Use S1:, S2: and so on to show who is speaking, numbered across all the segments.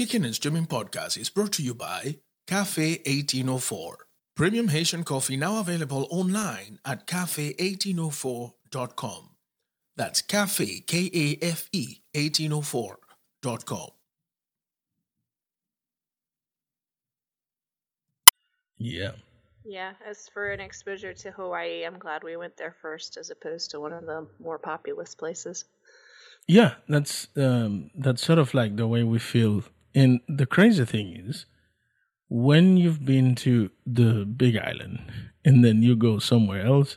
S1: Kicking and Streaming Podcast is brought to you by Kafe 1804. Premium Haitian coffee now available online at kafe1804.com. That's cafe, K A F E, 1804.com.
S2: Yeah.
S3: Yeah, as for an exposure to Hawaii, I'm glad we went there first as opposed to one of the more populous places.
S2: Yeah, that's um that's sort of like the way we feel. And the crazy thing is when you've been to the big island and then you go somewhere else,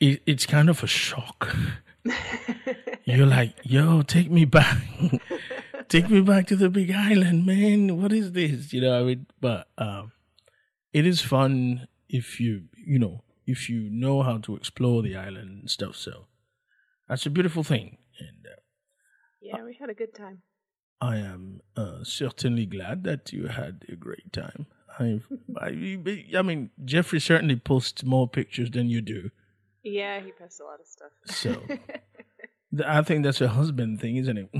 S2: it, it's kind of a shock. You're like, yo, take me back. take me back to the big island, man. What is this? You know, I mean, but um, it is fun if you, you know, if you know how to explore the island and stuff. So that's a beautiful thing. And uh,
S3: yeah, we had a good time.
S2: I am uh, certainly glad that you had a great time. I, I, I mean, Jeffrey certainly posts more pictures than you do.
S3: Yeah, he posts a lot of stuff.
S2: So I think that's a husband thing, isn't it?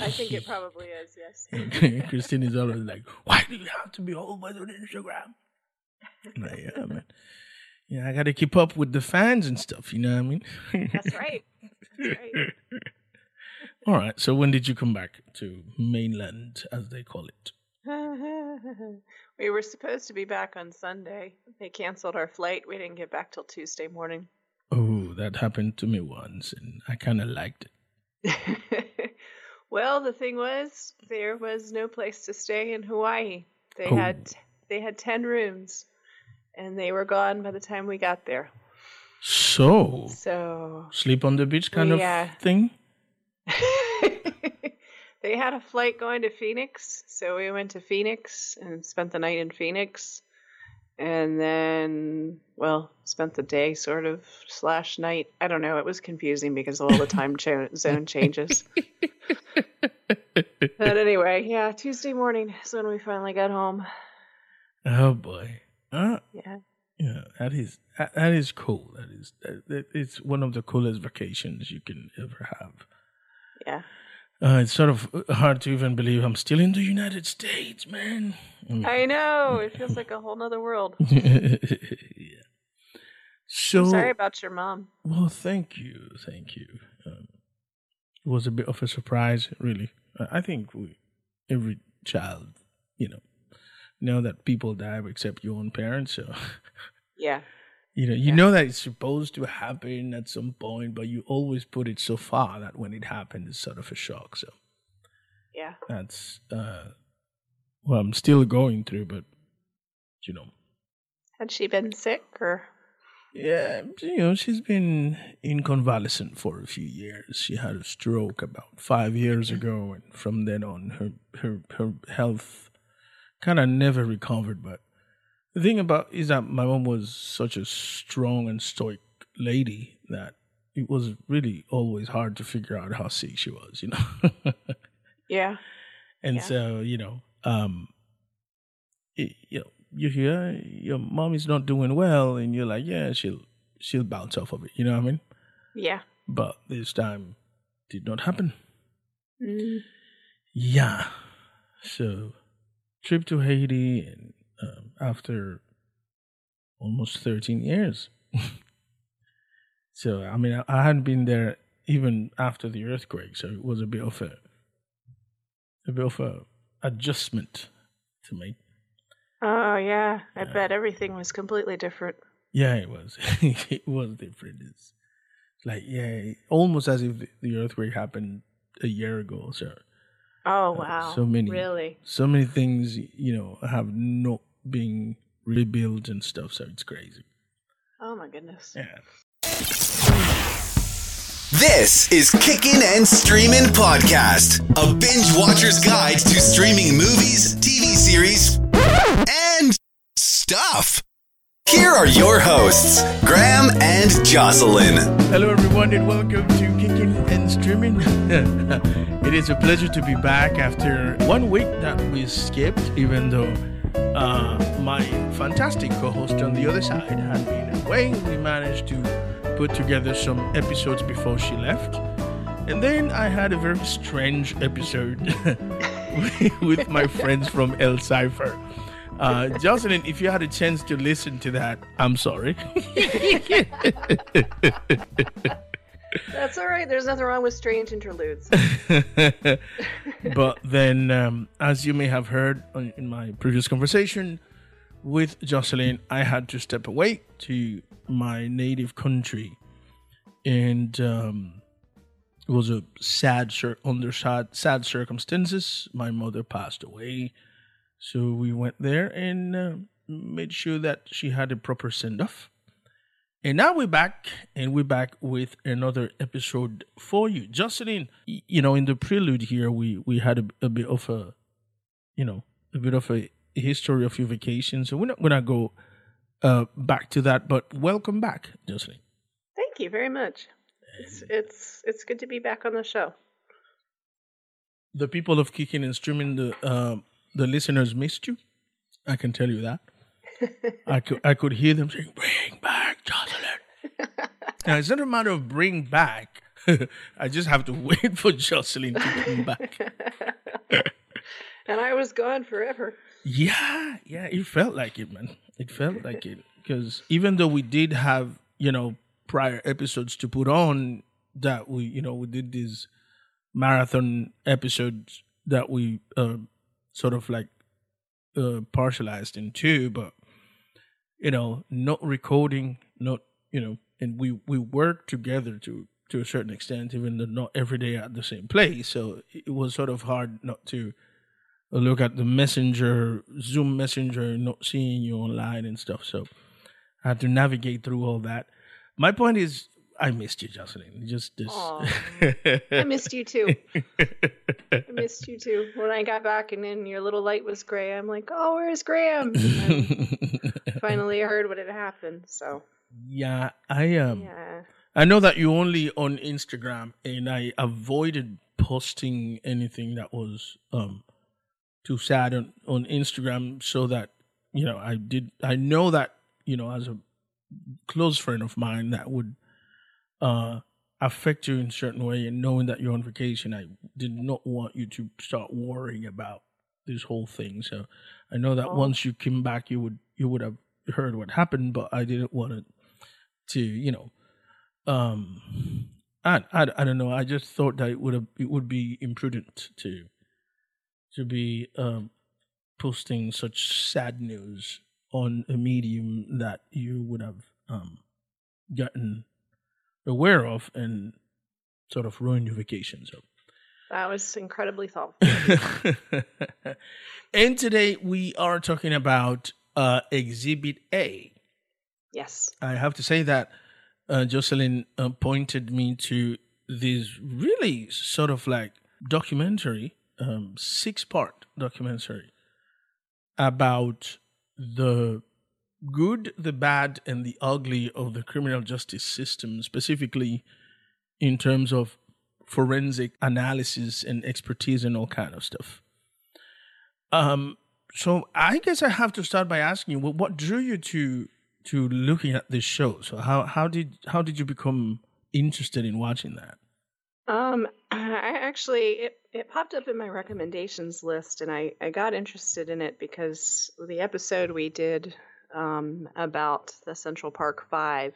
S3: I think it probably is, yes.
S2: Christine is always like, why do you have to be always on Instagram? like, yeah, man. Yeah, I got to keep up with the fans and stuff, you know what I mean?
S3: That's right. That's right.
S2: All right. So when did you come back to mainland, as they call it?
S3: we were supposed to be back on Sunday. They canceled our flight. We didn't get back till Tuesday morning.
S2: Oh, that happened to me once, and I kind of liked
S3: it. well, the thing was, there was no place to stay in Hawaii. They
S2: Oh.
S3: had they had ten rooms, and they were gone by the time we got there.
S2: So,
S3: So
S2: sleep on the beach kind
S3: Yeah.
S2: of thing?
S3: they had a flight going to Phoenix, so we went to Phoenix and spent the night in Phoenix, and then well, spent the day sort of slash night. I don't know. It was confusing because all the time cho- zone changes. but anyway, yeah, Tuesday morning is when we finally got home.
S2: Oh, boy. Uh,
S3: Yeah,
S2: yeah, that is that, that is cool. That is that, that, it's one of the coolest vacations you can ever have.
S3: Yeah.
S2: Uh, it's sort of hard to even believe I'm still in the United States, man. Mm.
S3: I know. It feels like a whole nother world.
S2: yeah. So
S3: I'm sorry about your mom.
S2: Well, thank you, thank you. Um, it was a bit of a surprise, really. I I think we, every child, you know, know that people die except your own parents. So,
S3: Yeah.
S2: You know, you
S3: Yeah.
S2: know that it's supposed to happen at some point, but you always put it so far that when it happened, it's sort of a shock. So
S3: Yeah.
S2: that's uh, well, I'm still going through, but you know,
S3: Had she been sick or?
S2: Yeah, you know, she's been in convalescent for a few years. She had a stroke about five years ago, and from then on, her her her health kind of never recovered. But the thing about is that my mom was such a strong and stoic lady that it was really always hard to figure out how sick she was. You know.
S3: Yeah.
S2: And
S3: Yeah.
S2: so, you know, um, it, you know, you hear your mom is not doing well, and you're like, yeah, she'll she'll bounce off of it. You know what I mean?
S3: Yeah.
S2: But this time, did not happen.
S3: Mm.
S2: Yeah. So, trip to Haiti, and um, after almost 13 years. so, I mean, I, I hadn't been there even after the earthquake, so it was a bit of a a bit of a adjustment to make.
S3: Oh yeah, I
S2: Yeah.
S3: bet everything was completely different.
S2: Yeah, it was. it was different. It's like yeah, almost as if the earthquake happened a year ago. So
S3: Oh
S2: Uh,
S3: wow,
S2: so many-
S3: really?
S2: so many things you know have not been rebuilt and stuff. So it's crazy.
S3: Oh my goodness.
S2: Yeah.
S4: This is Kicking and Streaming Podcast, a binge watcher's guide to streaming movies, TV series, and stuff. Here are your hosts, Graham and Jocelyn.
S2: Hello, everyone, and welcome to Kicking and Streaming. it is a pleasure to be back after one week that we skipped, even though uh, my fantastic co host on the other side had been away. We managed to put together some episodes before she left. And then I had a very strange episode with my friends from El Cipher. Uh, Jocelyn, if you had a chance to listen to that, I'm sorry.
S3: That's all right. There's nothing wrong with strange interludes.
S2: but then, um, as you may have heard in my previous conversation with Jocelyn, I had to step away to my native country, and um, it was a sad, under sad, sad circumstances. My mother passed away, so we went there and uh, made sure that she had a proper send off. And now we're back, and we're back with another episode for you, Jocelyn. You know, in the prelude here, we we had a, a bit of a, you know, a bit of a history of your vacation. So we're not gonna go uh, back to that, but welcome back, Jocelyn.
S3: Thank you very much. It's it's it's good to be back on the show.
S2: The people of kicking and streaming, the uh, the listeners missed you. I can tell you that. I could I could hear them saying, "Bring back Jocelyn." Now it's not a matter of bring back. I just have to wait for Jocelyn to come back.
S3: And I was gone forever.
S2: Yeah, yeah, it felt like it, man. It felt like it because even though we did have you know prior episodes to put on that we you know we did these marathon episodes that we uh, sort of like uh, partialized in two, but you know not recording, not you know, and we we work together to to a certain extent, even though not every day at the same place. So it was sort of hard not to look at the messenger zoom messenger not seeing you online and stuff so i had to navigate through all that my point is i missed you jocelyn just this
S3: I missed you too. I missed you too. When I got back and then your little light was gray, I'm like, oh, where's Graham? Finally heard what had happened. So
S2: yeah i um
S3: yeah.
S2: i know that you only on instagram and i avoided posting anything that was um too sad on, on instagram so that you know i did i know that you know as a close friend of mine that would uh affect you in a certain way and knowing that you're on vacation i did not want you to start worrying about this whole thing so i know that
S3: Oh.
S2: once you came back you would you would have heard what happened but i didn't want it to you know um I, I i don't know. I just thought that it would have it would be imprudent to to be um posting such sad news on a medium that you would have um gotten aware of and sort of ruined your vacation so.
S3: That was incredibly thoughtful.
S2: and today we are talking about uh exhibit a
S3: yes.
S2: I have to say that uh, Jocelyn uh, pointed me to this really sort of like documentary, um, six part documentary about the good, the bad, and the ugly of the criminal justice system, specifically in terms of forensic analysis and expertise and all kind of stuff. Um, so I guess I have to start by asking you, what, what drew you to to looking at this show? So how how did how did you become interested in watching that?
S3: Um, I actually it, it popped up in my recommendations list, and I I got interested in it because the episode we did um, about the Central Park Five,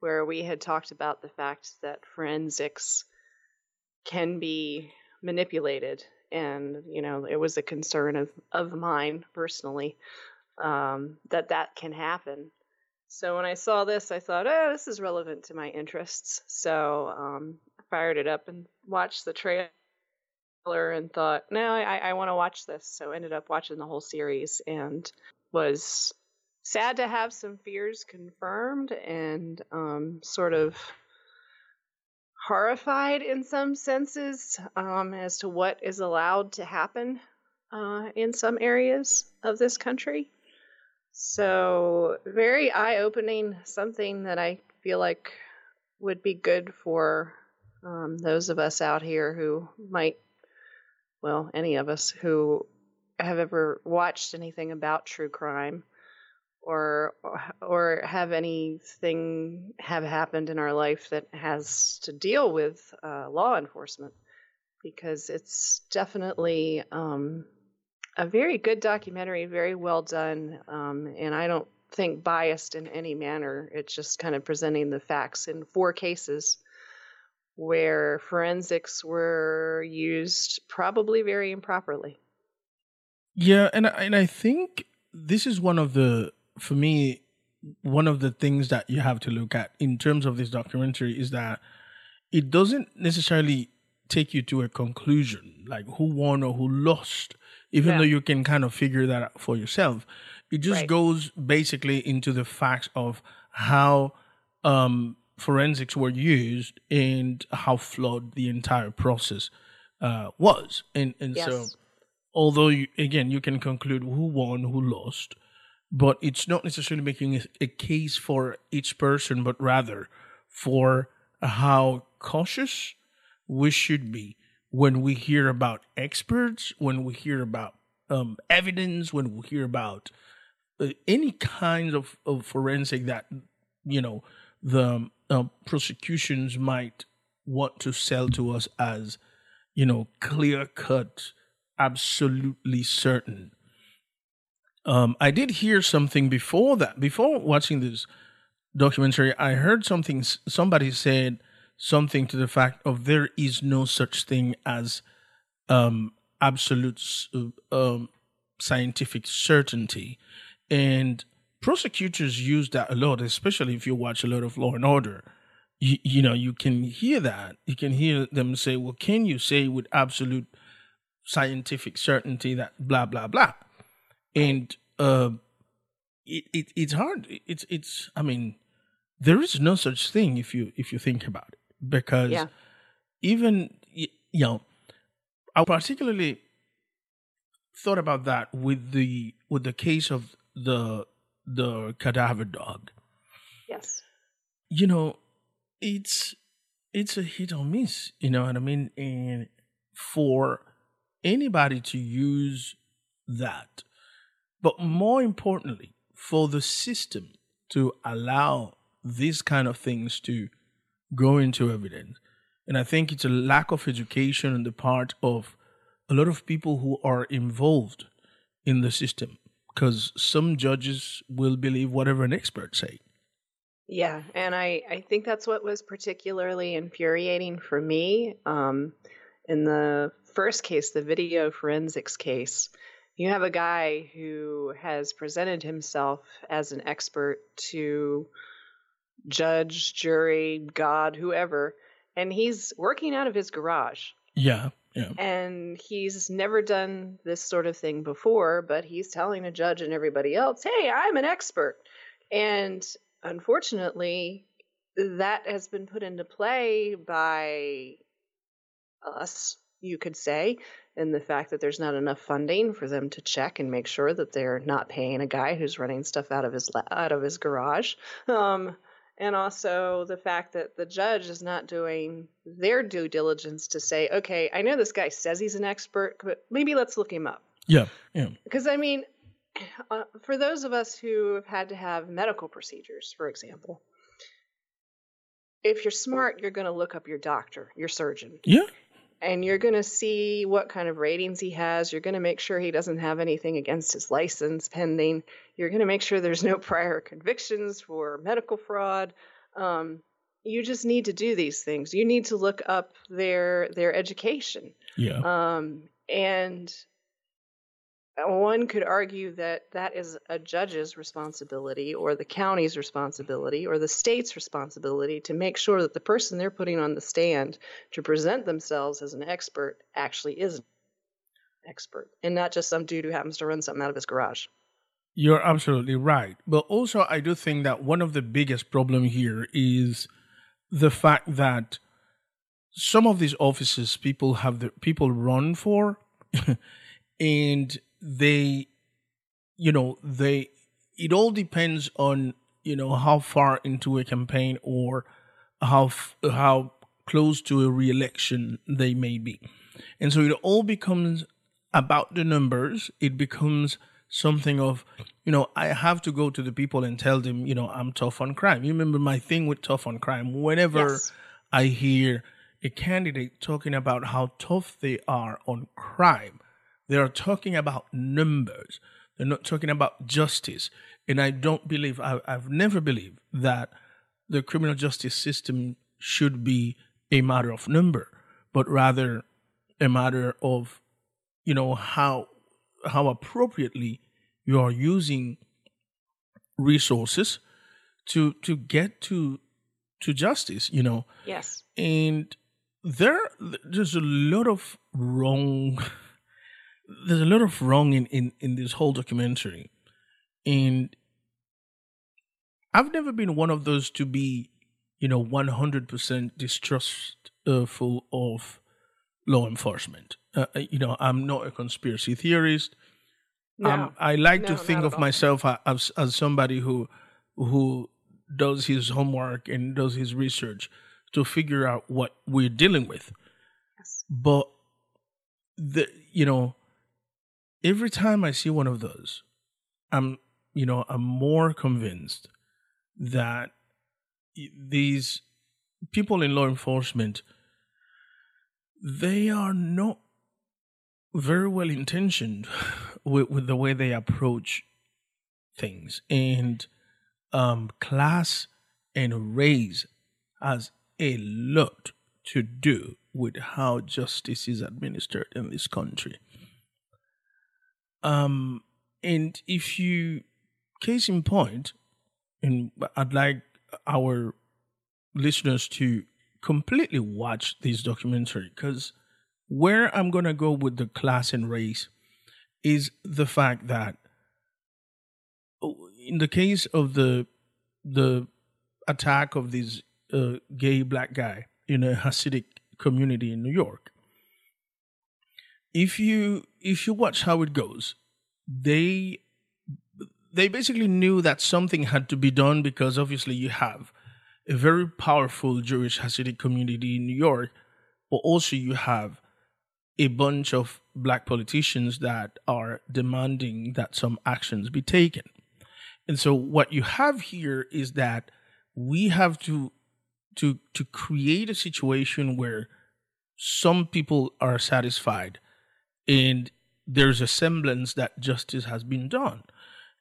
S3: where we had talked about the fact that forensics can be manipulated, and you know it was a concern of of mine personally um, that that can happen. So when I saw this, I thought, oh, this is relevant to my interests. So um, I fired it up and watched the trailer and thought, no, I, I want to watch this. So ended up watching the whole series and was sad to have some fears confirmed and um, sort of horrified in some senses um, as to what is allowed to happen uh, in some areas of this country. So, very eye opening, something that I feel like would be good for um, those of us out here who might, well, any of us who have ever watched anything about true crime or or have anything have happened in our life that has to deal with uh, law enforcement. Because it's definitely um, a very good documentary, very well done, um, and I don't think biased in any manner. It's just kind of presenting the facts in four cases where forensics were used probably very improperly.
S2: Yeah, and and I think this is one of the for me one of the things that you have to look at in terms of this documentary is that it doesn't necessarily take you to a conclusion like who won or who lost even
S3: Yeah.
S2: though you can kind of figure that out for yourself it just
S3: Right.
S2: goes basically into the facts of how um, forensics were used and how flawed the entire process uh, was and and so although you, again you can conclude who won who lost but it's not necessarily making a, a case for each person but rather for how cautious we should be. When we hear about experts when we hear about um, evidence when we hear about uh, any kinds of, of forensic that you know the um, prosecutions might want to sell to us as you know clear cut absolutely certain. Um i did hear something before that before watching this documentary i heard something somebody said something to the fact of there is no such thing as um absolute s- um scientific certainty. And prosecutors use that a lot especially if you watch a lot of law and order. You, you know you can hear that. You can hear them say well can you say with absolute scientific certainty that blah blah blah? And uh it, it it's hard. It's it's i mean there is no such thing if you if you think about it because
S3: Yeah.
S2: even you know i particularly thought about that with the with the case of the the cadaver dog
S3: Yes.
S2: you know, it's it's a hit or miss, you know what I mean? And for anybody to use that, but more importantly, for the system to allow these kind of things to go into evidence. And I think it's a lack of education on the part of a lot of people who are involved in the system. Because some judges will believe whatever an expert say.
S3: Yeah, and I, I think that's what was particularly infuriating for me. Um, in the first case, the video forensics case, you have a guy who has presented himself as an expert to judge, jury, God, whoever, and he's working out of his garage.
S2: Yeah, yeah.
S3: And he's never done this sort of thing before, but he's telling a judge and everybody else, hey, I'm an expert. And unfortunately, that has been put into play by us, you could say, in the fact that there's not enough funding for them to check and make sure that they're not paying a guy who's running stuff out of his la- out of his garage. Um, and also the fact that the judge is not doing their due diligence to say, okay, I know this guy says he's an expert, but maybe let's look him up.
S2: Yeah, yeah.
S3: Because I mean, uh, for those of us who have had to have medical procedures, for example, if you're smart, you're going to look up your doctor, your surgeon,
S2: Yeah.
S3: And you're going to see what kind of ratings he has. You're going to make sure he doesn't have anything against his license pending. You're going to make sure there's no prior convictions for medical fraud. Um, you just need to do these things. You need to look up their their education.
S2: Yeah.
S3: Um, and one could argue that that is a judge's responsibility or the county's responsibility or the state's responsibility to make sure that the person they're putting on the stand to present themselves as an expert actually is an expert and not just some dude who happens to run something out of his garage.
S2: You're absolutely right. But also, I do think that one of the biggest problem here is the fact that some of these offices people have the people run for, and they, you know, they. It all depends on you know how far into a campaign or how f- how close to a re-election they may be, and so it all becomes about the numbers. It becomes something of, you know, I have to go to the people and tell them, you know, I'm tough on crime. You remember my thing with tough on crime. Whenever
S3: Yes.
S2: I hear a candidate talking about how tough they are on crime. They are talking about numbers. They're not talking about justice. And I don't believe, I, I've never believed that the criminal justice system should be a matter of number, but rather a matter of, you know, how how appropriately you are using resources to to get to to justice you know
S3: Yes.
S2: and there there's a lot of wrong there's a lot of wrong in in, in this whole documentary and i've never been one of those to be you know 100% distrustful of law enforcement uh, uh, you know i'm not a conspiracy theorist
S3: No.
S2: um, I like to think of myself as as somebody who who does his homework and does his research to figure out what we're dealing with.
S3: Yes.
S2: But the you know, every time I see one of those, I'm you know I'm more convinced that these people in law enforcement they are not very well intentioned with, with the way they approach things. And um, class and race has a lot to do with how justice is administered in this country um and if you case in point and i'd like our listeners to completely watch this documentary because where I'm going to go with the class and race is the fact that oh, in the case of the the attack of this uh, gay black guy in a Hasidic community in New York, if you if you watch how it goes, they they basically knew that something had to be done because obviously you have a very powerful Jewish Hasidic community in New York, but also you have a bunch of black politicians that are demanding that some actions be taken. And so what you have here is that we have to to to create a situation where some people are satisfied and there's a semblance that justice has been done.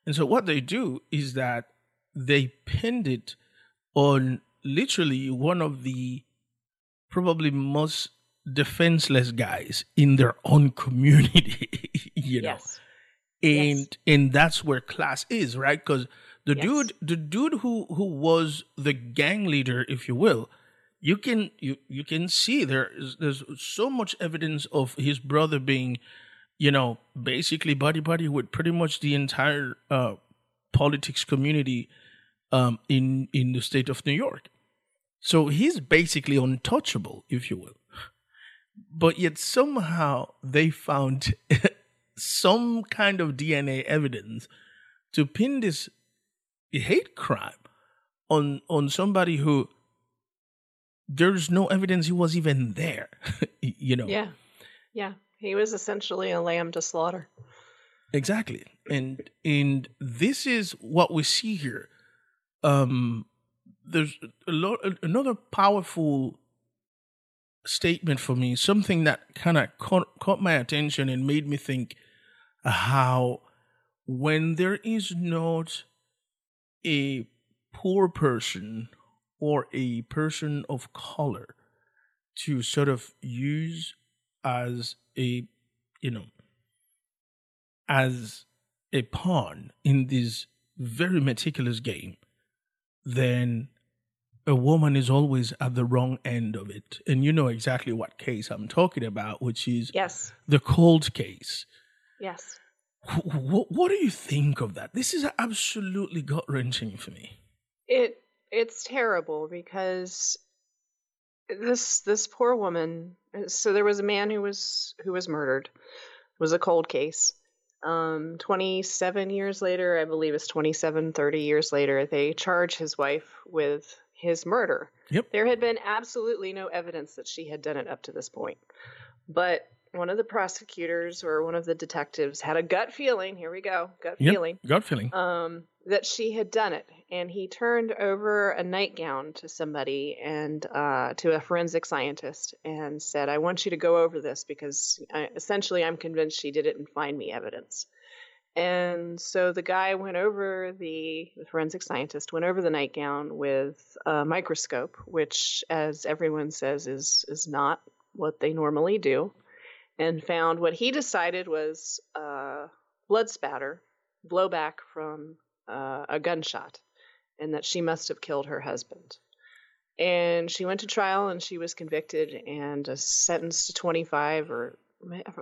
S2: And so what they do is that they pinned it on literally one of the probably most defenseless guys in their own community, you know.
S3: Yes.
S2: And
S3: Yes.
S2: and that's where class is, right? Because the
S3: Yes.
S2: dude the dude who who was the gang leader, if you will, you can you you can see there is there's so much evidence of his brother being, you know, basically buddy buddy with pretty much the entire uh politics community um in in the state of New York. So he's basically untouchable, if you will. But yet somehow they found some kind of DNA evidence to pin this hate crime on on somebody who there's no evidence he was even there. you know.
S3: Yeah. Yeah. He was essentially a lamb to slaughter.
S2: Exactly. And and this is what we see here. Um there's a lot another powerful statement for me, something that kind of caught, caught my attention and made me think how when there is not a poor person or a person of color to sort of use as a you know as a pawn in this very meticulous game, then a woman is always at the wrong end of it. And you know exactly what case I'm talking about, which is
S3: Yes.
S2: the cold case.
S3: Yes.
S2: What, what do you think of that? This is absolutely gut wrenching for me.
S3: It it's terrible because this this poor woman so there was a man who was who was murdered. It was a cold case. Um 27 years later, I believe it's 27 30 years later, they charge his wife with his murder.
S2: Yep.
S3: There had been absolutely no evidence that she had done it up to this point. But one of the prosecutors or one of the detectives had a gut feeling. Here we go, gut
S2: Yep.
S3: feeling.
S2: Gut feeling.
S3: um, that she had done it, and he turned over a nightgown to somebody and uh, to a forensic scientist and said, "I want you to go over this because I, essentially I'm convinced she did it and find me evidence." And so the guy went over the, the forensic scientist went over the nightgown with a microscope, which, as everyone says, is is not what they normally do, and found what he decided was uh, blood spatter, blowback from uh, a gunshot, and that she must have killed her husband. And she went to trial and she was convicted and sentenced to 25 or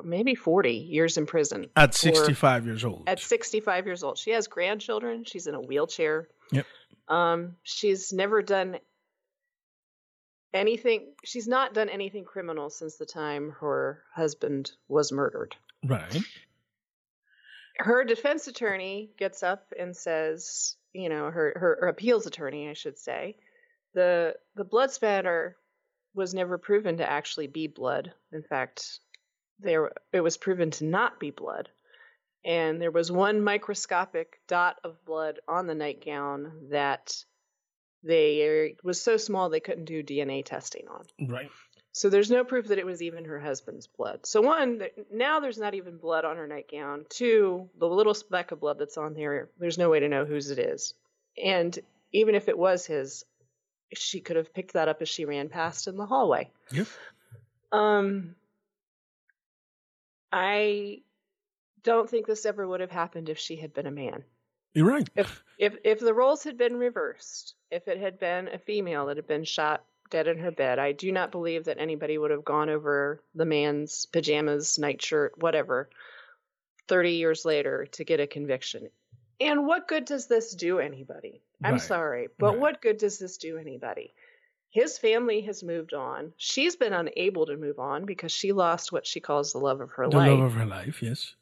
S3: maybe 40 years in prison.
S2: At 65 years old.
S3: At 65 years old. She has grandchildren. She's in a wheelchair.
S2: Yep.
S3: Um, she's never done anything. She's not done anything criminal since the time her husband was murdered
S2: right.
S3: Her defense attorney gets up and says, you know, her, her her appeals attorney, I should say, the the blood spatter was never proven to actually be blood. In fact, there it was proven to not be blood. And there was one microscopic dot of blood on the nightgown that they was so small they couldn't do DNA testing on.
S2: Right.
S3: So there's no proof that it was even her husband's blood. So one, now there's not even blood on her nightgown. Two, the little speck of blood that's on there, there's no way to know whose it is. And even if it was his, she could have picked that up as she ran past in the hallway.
S2: Yep.
S3: Um, I don't think this ever would have happened if she had been a man.
S2: You're right.
S3: If if if the roles had been reversed, if it had been a female that had been shot dead in her bed, I do not believe that anybody would have gone over the man's pajamas, nightshirt, whatever, 30 years later to get a conviction. And what good does this do anybody? I'm
S2: Right.
S3: sorry, but
S2: Right.
S3: what good does this do anybody? His family has moved on. She's been unable to move on because she lost what she calls the love of her
S2: the
S3: life.
S2: love of her life, yes.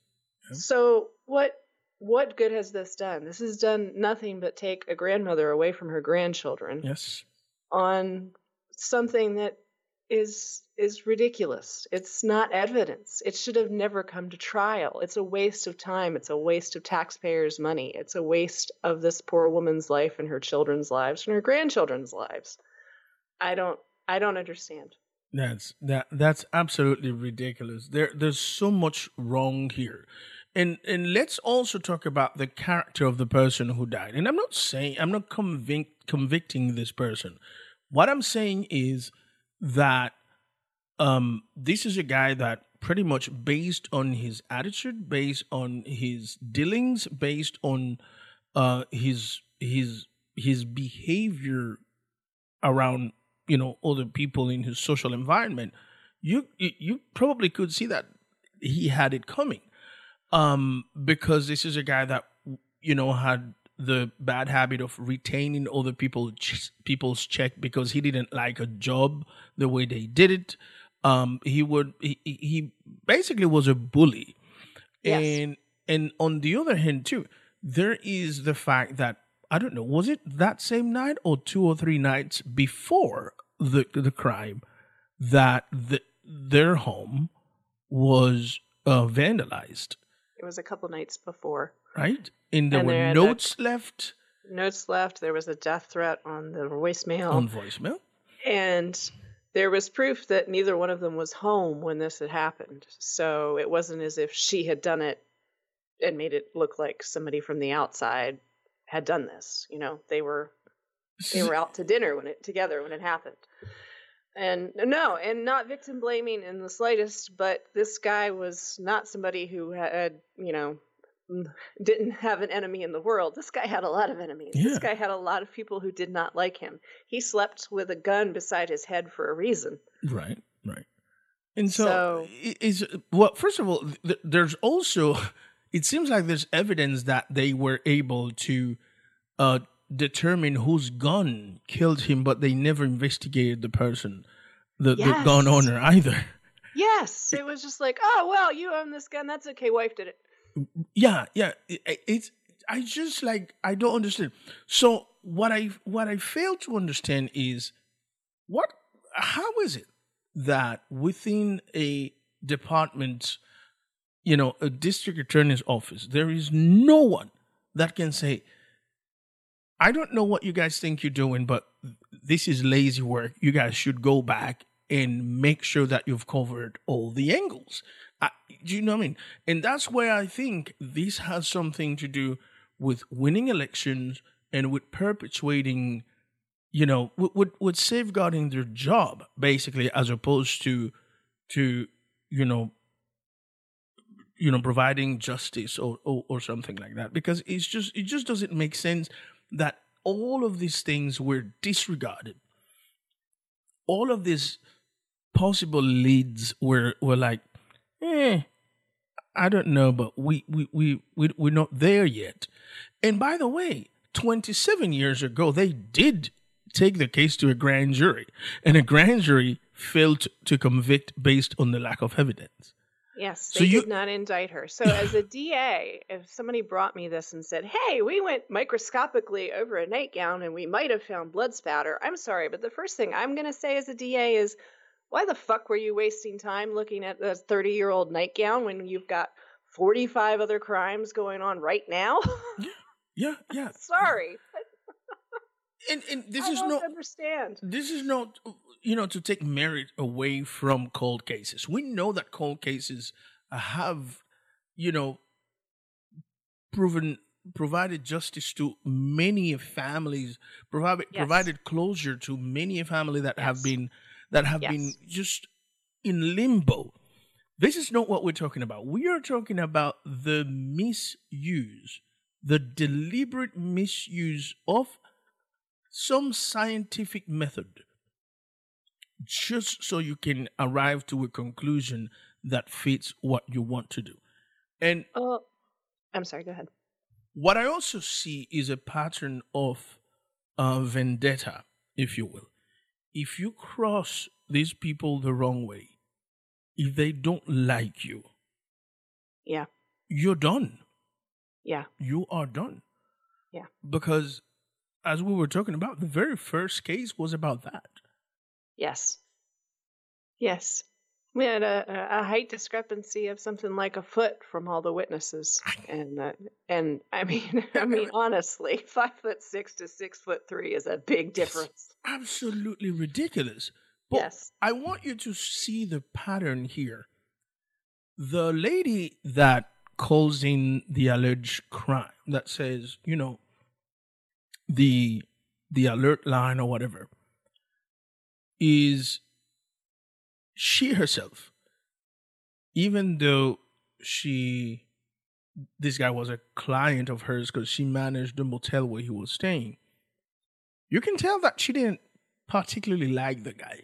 S3: So what what good has this done? This has done nothing but take a grandmother away from her grandchildren
S2: Yes.
S3: on something that is is ridiculous. It's not evidence. It should have never come to trial. It's a waste of time. It's a waste of taxpayers' money. It's a waste of this poor woman's life and her children's lives and her grandchildren's lives. I don't I don't understand.
S2: That's that that's absolutely ridiculous. There there's so much wrong here. And and let's also talk about the character of the person who died. And I'm not saying I'm not convic- convicting this person. What I'm saying is that um this is a guy that pretty much based on his attitude, based on his dealings, based on uh his his his behavior around you know other people in his social environment you you, probably could see that he had it coming. Um because this is a guy that you know had the bad habit of retaining other people people's check because he didn't like a job the way they did it um he would he, he- basically was a bully
S3: Yes.
S2: and and on the other hand too there is the fact that i don't know was it that same night or two or three nights before the the crime that the, their home was uh, vandalized
S3: It was a couple nights before.
S2: Right and there
S3: And
S2: were notes left
S3: Notes left. There was a death threat on the voicemail.
S2: on voicemail
S3: And there was proof that neither one of them was home when this had happened. So it wasn't as if she had done it and made it look like somebody from the outside had done this. You know, they were they were out to dinner when it together when it happened. And no, and not victim blaming in the slightest, but this guy was not somebody who had, you know, didn't have an enemy in the world. This guy had a lot of enemies.
S2: Yeah.
S3: This guy had a lot of people who did not like him. He slept with a gun beside his head for a reason.
S2: Right, right. And so,
S3: So-
S2: is well. First of all, th- there's also. It seems like there's evidence that they were able to uh, determine whose gun killed him, but they never investigated the person, the, the gun owner either.
S3: Yes, it was just like, oh well, you own this gun. That's okay. Wife did it.
S2: Yeah, yeah. It, it- I just like I don't understand. So what I what I fail to understand is what how is it that within a department, you know, a district attorney's office, there is no one that can say, I don't know what you guys think you're doing, but this is lazy work. You guys should go back and make sure that you've covered all the angles. I, you know what I mean? And that's where I think this has something to do with winning elections and with perpetuating, you know, with, with, with safeguarding their job, basically, as opposed to, to, you know, you know, providing justice or, or, or something like that. Because it's just, it just doesn't make sense that all of these things were disregarded. All of these possible leads were were like, eh, I don't know, but we we we, we we're not there yet. And by the way, 27 years ago, they did take the case to a grand jury, and a grand jury failed to convict based on the lack of evidence.
S3: Yes,
S2: So you-
S3: did not indict her. So as a DA, if somebody brought me this and said, "Hey, we went microscopically over a nightgown and we might have found blood spatter," I'm sorry, but the first thing I'm going to say as a DA is, "Why the fuck were you wasting time looking at this 30-year-old nightgown when you've got 45 other crimes going on right now?"
S2: Yeah, yeah.
S3: sorry,
S2: And and this
S3: I
S2: is
S3: don't understand.
S2: this is not you know to take merit away from cold cases we know that cold cases have you know proven provided justice to many families provided
S3: Yes.
S2: provided closure to many a family that have
S3: Yes.
S2: been that have been just in limbo this is not what we're talking about we are talking about the misuse the deliberate misuse of some scientific method just so you can arrive to a conclusion that fits what you want to do. And
S3: Oh, I'm sorry. Go ahead.
S2: what I also see is a pattern of uh, vendetta, if you will. If you cross these people the wrong way, if they don't like you,
S3: Yeah,
S2: you're done.
S3: yeah,
S2: You are done.
S3: Yeah.
S2: Because as we were talking about, the very first case was about that.
S3: yes, yes. We had a, a- height discrepancy of something like a foot from all the witnesses, and uh, and I mean, I mean, honestly, five foot six to six foot three is a big difference.
S2: absolutely ridiculous. But
S3: Yes.
S2: I want you to see the pattern here. The lady that calls in the alleged crime that says, you know, the the alert line or whatever is she herself even though she this guy was a client of hers because she managed the motel where he was staying you can tell that she didn't particularly like the guy.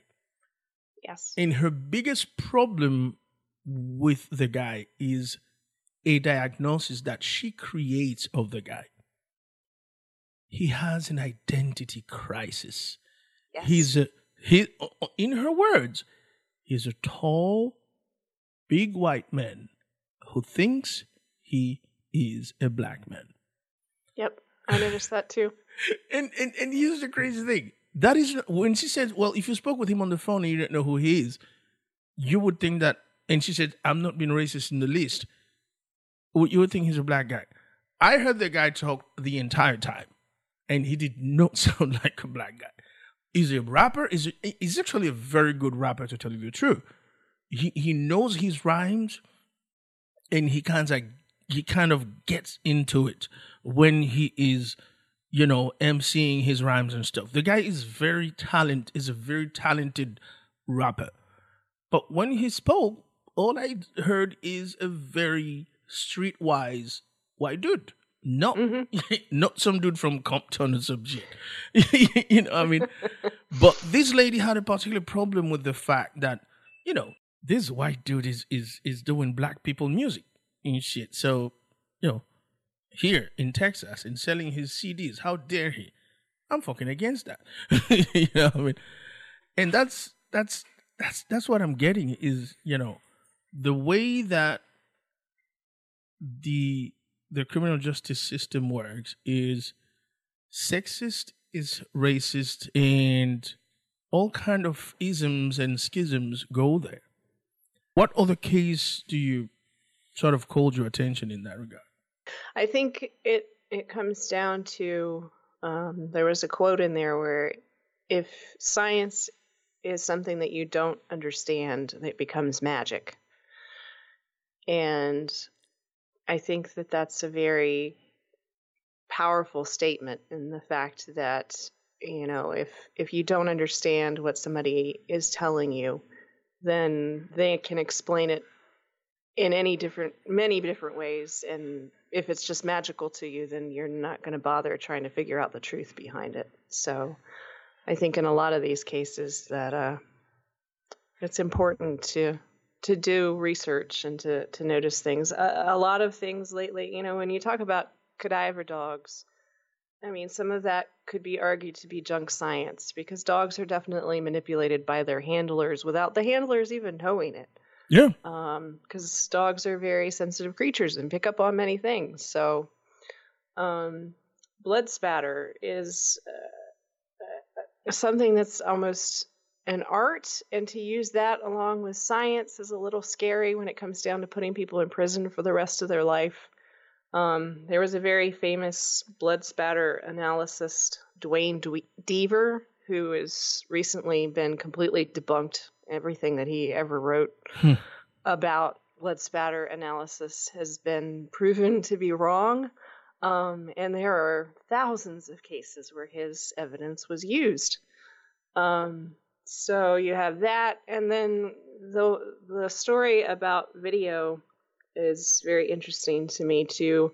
S3: Yes.
S2: And her biggest problem with the guy is a diagnosis that she creates of the guy. He has an identity crisis.
S3: yes.
S2: He's a he in her words, he's a tall, big white man who thinks he is a black man.
S3: Yep. I noticed that too.
S2: And, and and here's the crazy thing. That is when she said, "Well, if you spoke with him on the phone and you didn't know who he is, you would think that." And she said, "I'm not being racist in the least." You would think he's a black guy. I heard the guy talk the entire time, and he did not sound like a black guy. He's a rapper. Is he's actually a very good rapper, to tell you the truth. He he knows his rhymes, and he kind of he kind of gets into it when he is you know, emceeing his rhymes and stuff. The guy is very talent is a very talented rapper. But when he spoke, all I heard is a very streetwise white dude. Not mm-hmm. not some dude from Compton or some shit. you know, what I mean, but this lady had a particular problem with the fact that, you know, this white dude is is is doing black people music and shit. So, you know, here in Texas and selling his CDs. How dare he? I'm fucking against that. you know what I mean? And that's that's that's that's what I'm getting is, you know, the way that the the criminal justice system works is sexist, is racist, and all kind of isms and schisms go there. What other case do you sort of called your attention in that regard?
S3: I think it it comes down to um, there was a quote in there where if science is something that you don't understand, it becomes magic. And I think that that's a very powerful statement in the fact that you know if if you don't understand what somebody is telling you then they can explain it in any different many different ways. And if it's just magical to you then you're not going to bother trying to figure out the truth behind it. So i think in a lot of these cases that uh, it's important to to do research and to to notice things a, a lot of things lately you know when you talk about cadaver dogs I mean, some of that could be argued to be junk science because dogs are definitely manipulated by their handlers without the handlers even knowing it.
S2: Yeah.
S3: Because um, dogs are very sensitive creatures and pick up on many things. So, um, blood spatter is uh, uh, something that's almost an art, and to use that along with science is a little scary when it comes down to putting people in prison for the rest of their life. Um, there was a very famous blood spatter analyst, Duane Deaver, who has recently been completely debunked. Everything that he ever wrote hmm. about blood spatter analysis has been proven to be wrong. Um, and there are thousands of cases where his evidence was used. Um, so you have that, and then the the story about video is very interesting to me too,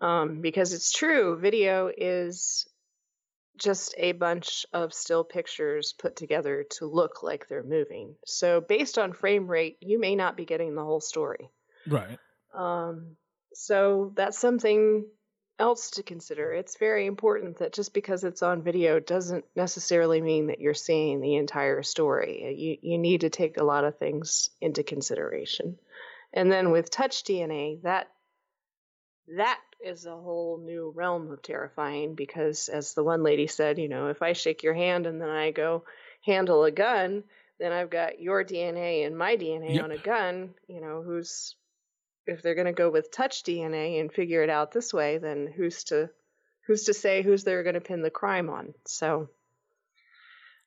S3: um, because it's true. Video is just a bunch of still pictures put together to look like they're moving. So based on frame rate, you may not be getting the whole story.
S2: Right.
S3: Um, so that's something else to consider. It's very important that just because it's on video doesn't necessarily mean that you're seeing the entire story. You you need to take a lot of things into consideration. And then with touch DNA, that that is a whole new realm of terrifying because as the one lady said, you know, if I shake your hand and then I go handle a gun, then I've got your DNA and my DNA yep. on a gun, you know, who's if they're going to go with touch DNA and figure it out this way, then who's to who's to say who's they're going to pin the crime on? So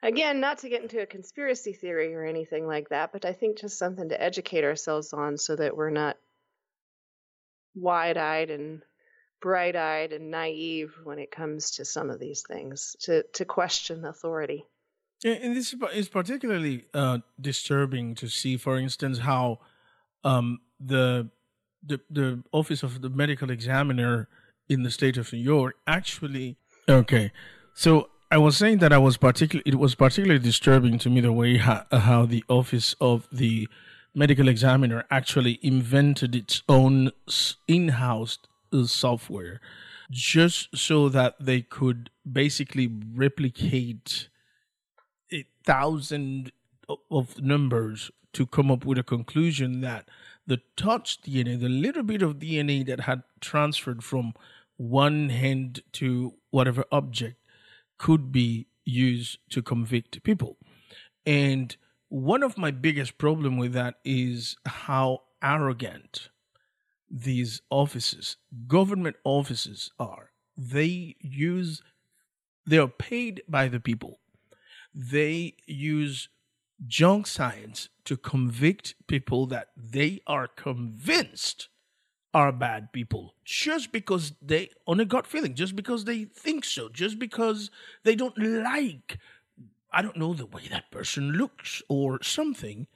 S3: Again, not to get into a conspiracy theory or anything like that, but I think just something to educate ourselves on so that we're not wide eyed and bright eyed and naive when it comes to some of these things, to, to question authority.
S2: And this is particularly uh, disturbing to see, for instance, how um, the, the the office of the medical examiner in the state of New York actually okay. So I was saying that I was particularly it was particularly disturbing to me the way how, how the office of the medical examiner actually invented its own in-house uh, software just so that they could basically replicate a thousand of numbers to come up with a conclusion that the touch DNA, the little bit of DNA that had transferred from one hand to whatever object, could be used to convict people. And one of my biggest problem with that is how arrogant these offices, government offices are. They use they are paid by the people. They use junk science to convict people that they are convinced are bad people just because they on a gut feeling just because they think so just because they don't like i don't know the way that person looks or something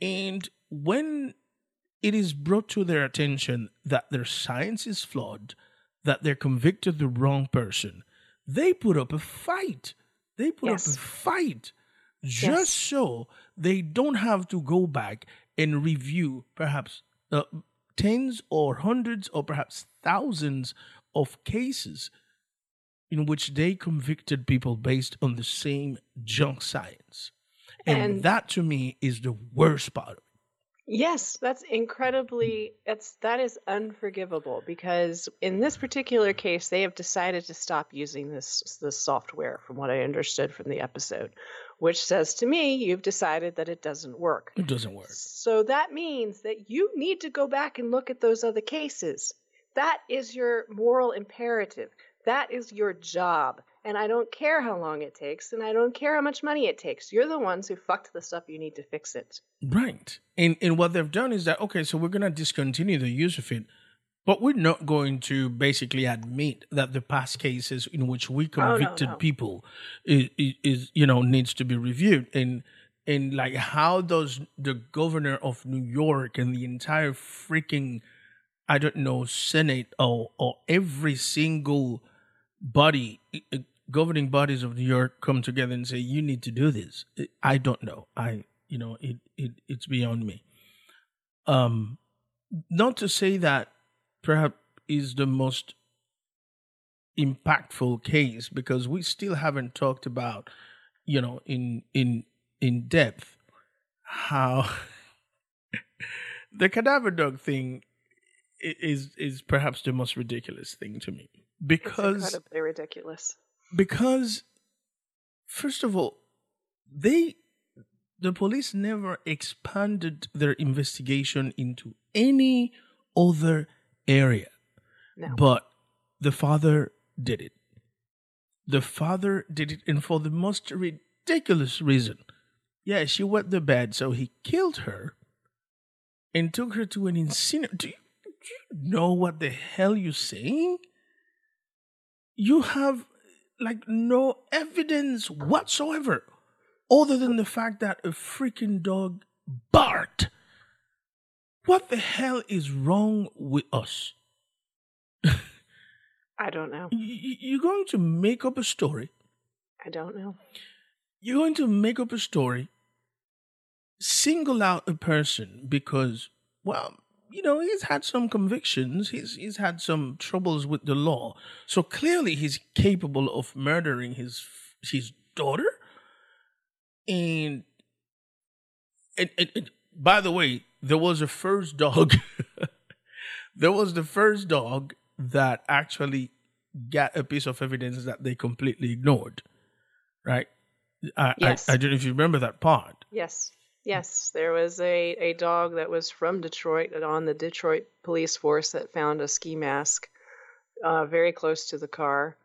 S2: and when it is brought to their attention that their science is flawed that they're convicted the wrong person they put up a fight they put yes. up a fight just yes. so they don't have to go back and review perhaps uh, tens or hundreds or perhaps thousands of cases in which they convicted people based on the same junk science. And, and that to me is the worst part of.
S3: Yes, that's incredibly that's that is unforgivable because in this particular case they have decided to stop using this this software from what I understood from the episode which says to me, you've decided that it doesn't work.
S2: It doesn't work.
S3: So that means that you need to go back and look at those other cases. That is your moral imperative. That is your job. And I don't care how long it takes, and I don't care how much money it takes. You're the ones who fucked this up. You need to fix it.
S2: Right. And and what they've done is that okay, so we're gonna discontinue the use of it, but we're not going to basically admit that the past cases in which we
S3: Oh, no,
S2: convicted
S3: no.
S2: people is, is you know needs to be reviewed and and like how does the governor of New York and the entire freaking I don't know Senate or or every single body governing bodies of New York come together and say you need to do this. I don't know. I you know it it it's beyond me. Um, not to say that perhaps is the most impactful case because we still haven't talked about you know in in in depth how the cadaver dog thing is is perhaps the most ridiculous thing to me
S3: It's
S2: because
S3: incredibly ridiculous.
S2: Because first of all they the police never expanded their investigation into any other area.
S3: No.
S2: but the father did it. The father did it and for the most ridiculous reason. Yeah she wet the bed so he killed her and took her to an incinerator. Do do you know what the hell you're saying? You have like no evidence whatsoever other than the fact that a freaking dog barked. What the hell is wrong with us?
S3: I don't know.
S2: You're going to make up a story.
S3: I don't know.
S2: You're going to make up a story, single out a person because, well, you know, he's had some convictions. He's he's had some troubles with the law. So clearly, he's capable of murdering his his daughter. And and, and, and by the way, there was a first dog. there was the first dog that actually got a piece of evidence that they completely ignored. Right? I,
S3: Yes.
S2: I, I don't know if you remember that part.
S3: Yes. Yes, there was a, a dog that was from Detroit and on the Detroit police force that found a ski mask uh, very close to the car,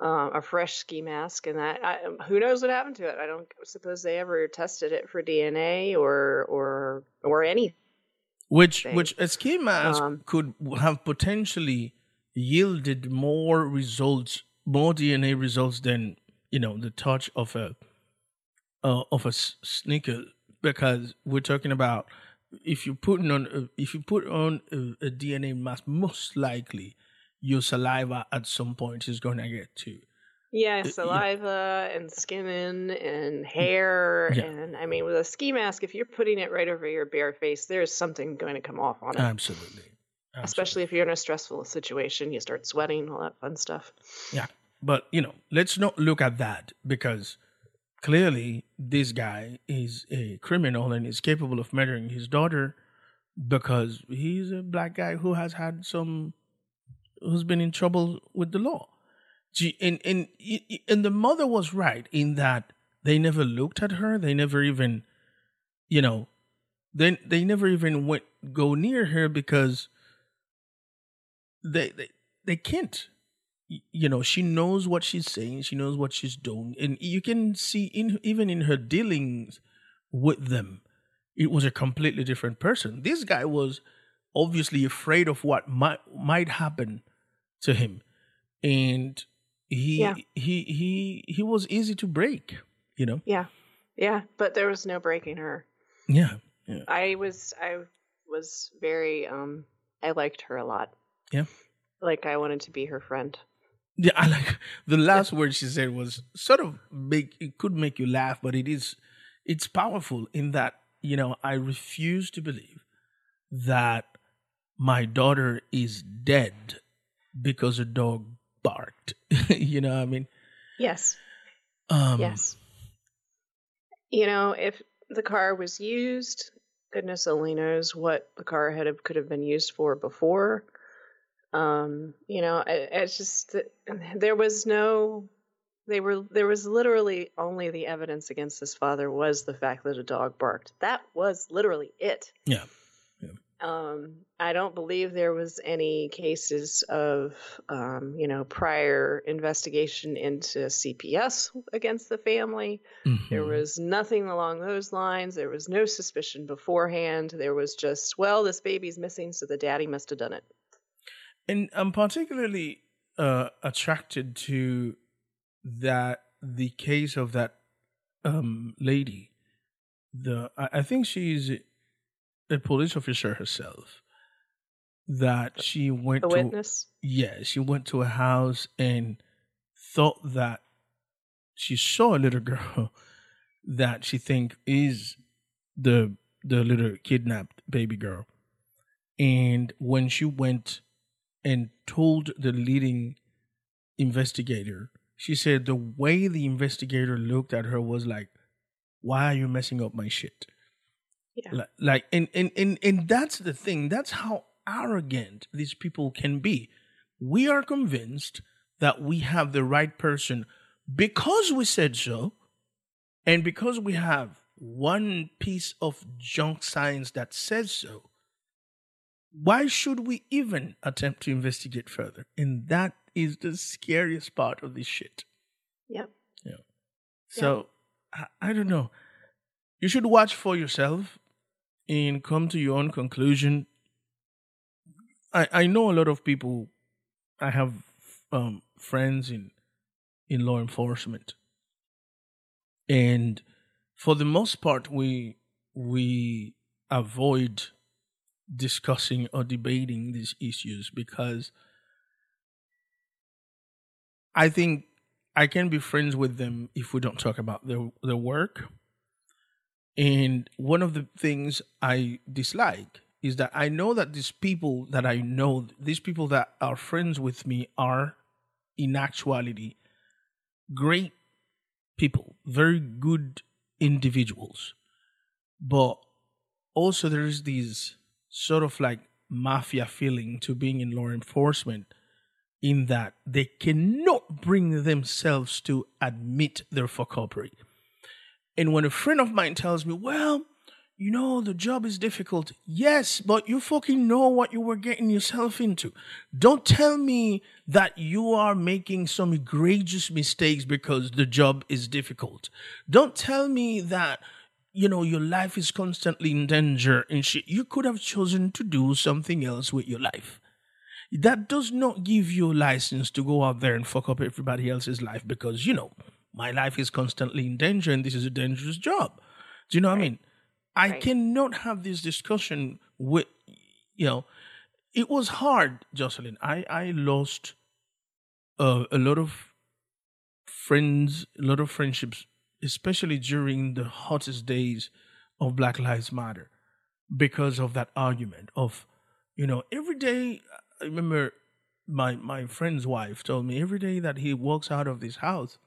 S3: uh, a fresh ski mask, and that I, who knows what happened to it? I don't suppose they ever tested it for DNA or or or any.
S2: which which a ski mask
S3: Um,
S2: could have potentially yielded more results, more DNA results than you know the touch of a uh, of a sneaker, because we're talking about if you put on a, if you put on uh, a, a DNA mask, most likely your saliva at some point is going to get to
S3: Yeah, uh,
S2: yeah.
S3: saliva and skin and hair,
S2: Yeah.
S3: and I mean, with a ski mask, if you're putting it right over your bare face, there's something going to come off on it.
S2: absolutely,
S3: Especially if you're in a stressful situation, you start sweating, all that fun stuff.
S2: Yeah. But, you know, let's not look at that because clearly this guy is a criminal and is capable of murdering his daughter because he's a black guy who has had some, who's been in trouble with the law. And, and, and the mother was right in that they never looked at her. They never even, you know, they, they never even went, go near her because they, they, they can't you know she knows what she's saying she knows what she's doing and you can see in even in her dealings with them it was a completely different person this guy was obviously afraid of what might might happen to him and he
S3: Yeah.
S2: he he he was easy to break you know
S3: Yeah, yeah, but there was no breaking her.
S2: yeah yeah
S3: I was, I was very, um, I liked her a lot.
S2: Yeah.
S3: like I wanted to be her friend.
S2: Yeah, I like the last word she said was sort of make it could make you laugh, but it is it's powerful in that, you know, I refuse to believe that my daughter is dead because a dog barked. you know what I mean?
S3: Yes,
S2: Um
S3: yes. You know, if the car was used, goodness only knows what the car had could have been used for before. Um, you know, it, it's just there was no They were there was literally only the evidence against his father was the fact that a dog barked. That was literally it.
S2: Yeah.
S3: Um, I don't believe there was any cases of, um, you know, prior investigation into CPS against the family. There
S2: Mhm.
S3: was nothing along those lines. There was no suspicion beforehand. There was just, well, this baby's missing, so the daddy must have done it.
S2: And I'm particularly uh, attracted to that the case of that um, lady. The I, I think she's a police officer herself. That she went
S3: The
S2: to
S3: witness.
S2: yeah she went to a house and thought that she saw a little girl that she think is the the little kidnapped baby girl and when she went and told the leading investigator. She said the way the investigator looked at her was like why are you messing up my shit?
S3: Yeah.
S2: like, like and, and and and that's the thing. That's how arrogant these people can be. We are convinced that we have the right person because we said so and because we have one piece of junk science that says so why should we even attempt to investigate further and that is the scariest part of this shit
S3: Yep. Yeah.
S2: So I, I don't know. You should watch for yourself and come to your own conclusion. I I know a lot of people. I have um, friends in in law enforcement, and for the most part, we we avoid discussing or debating these issues because I think I can be friends with them if we don't talk about their their work. And one of the things I dislike is that I know that these people that I know, these people that are friends with me are in actuality great people, very good individuals. But also there's these sort of like mafia feeling to being in law enforcement in that they cannot bring themselves to admit their fuckery. And when a friend of mine tells me, well, you know, the job is difficult. Yes, but you fucking know what you were getting yourself into. Don't tell me that you are making some egregious mistakes because the job is difficult. Don't tell me that, you know, your life is constantly in danger and shit. You could have chosen to do something else with your life that does not give you a license to go out there and fuck up everybody else's life because you know my life is constantly in danger and this is a dangerous job do you know what i mean i
S3: Right.
S2: cannot have this discussion with you know it was hard jocelyn i i lost uh, a lot of friends a lot of friendships especially during the hottest days of black lives matter because of that argument of you know every day i remember my my friend's wife told me every day that he walks out of this house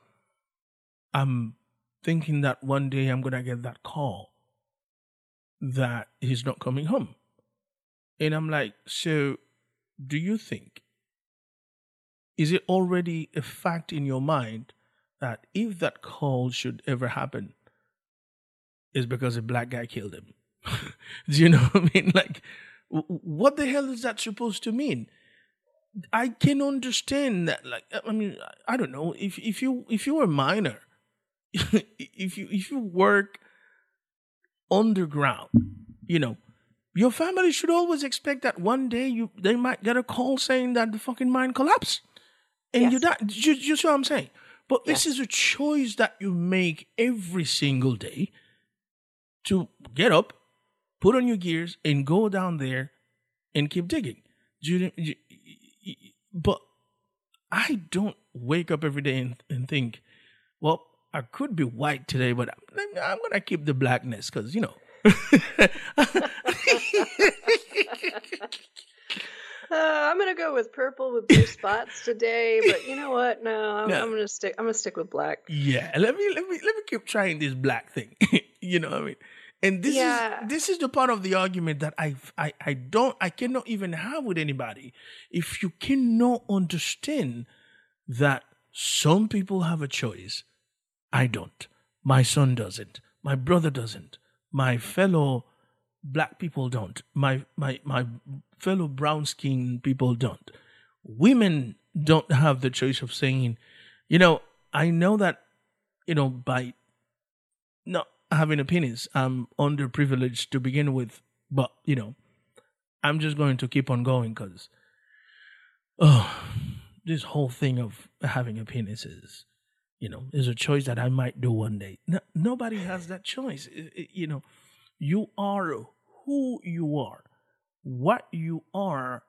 S2: i'm thinking that one day i'm gonna get that call that he's not coming home. And i'm like so do you think is it already a fact in your mind that if that call should ever happen is because a black guy killed him. Do you know what i mean? Like what the hell is that supposed to mean? I can understand that like i mean i don't know. If if you if you were a miner if you if you work underground you know your family should always expect that one day you they might get a call saying that the fucking mine collapsed. And you die you, you see what i'm saying but this is a choice that you make every single day to get up put on your gears and go down there and keep digging. You, you- but I don't wake up every day and, and think, well, I could be white today, but I'm, I'm gonna keep the blackness because you know.
S3: Uh, I'm gonna go with purple with blue spots today, but you know what? No, I'm,
S2: No.
S3: I'm gonna stick. I'm gonna stick with black.
S2: yeah, let me let me let me keep trying this black thing. you know what I mean? And this
S3: Yeah.
S2: is this is the part of the argument that I I I don't I cannot even have with anybody if you cannot understand that some people have a choice. I don't. My son doesn't. My brother doesn't. My fellow black people don't. My my my fellow brown skinned people don't. Women don't have the choice of saying, you know, I know that, you know, by not having opinions, I'm underprivileged to begin with, but you know, I'm just going to keep on going because, oh, this whole thing of having opinions is, you know, is a choice that I might do one day. No, nobody has that choice. It- it- you know, you are who you are. What you are,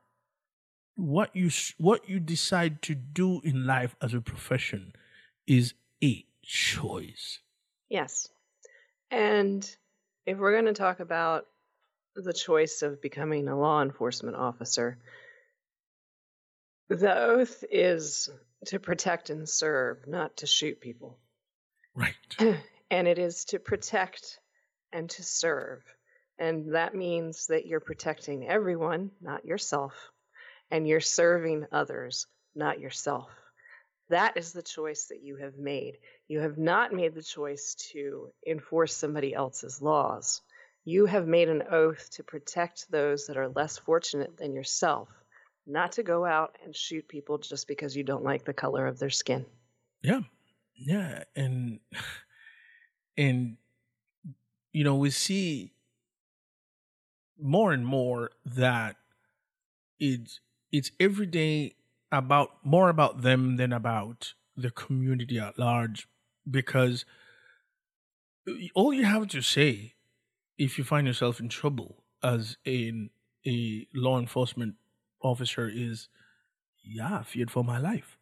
S2: what you what you decide to do in life as a profession, is a choice.
S3: Yes. And if we're going to talk about the choice of becoming a law enforcement officer, the oath is to protect and serve, not to shoot people.
S2: Right.
S3: and it is to protect and to serve. And that means that you're protecting everyone, not yourself, and you're serving others, not yourself. That is the choice that you have made. You have not made the choice to enforce somebody else's laws. You have made an oath to protect those that are less fortunate than yourself, not to go out and shoot people just because you don't like the color of their skin.
S2: Yeah. Yeah. And and you know, we see more and more that it's it's every day about more about them than about the community at large because all you have to say if you find yourself in trouble as a, a law enforcement officer is yeah i feared for my life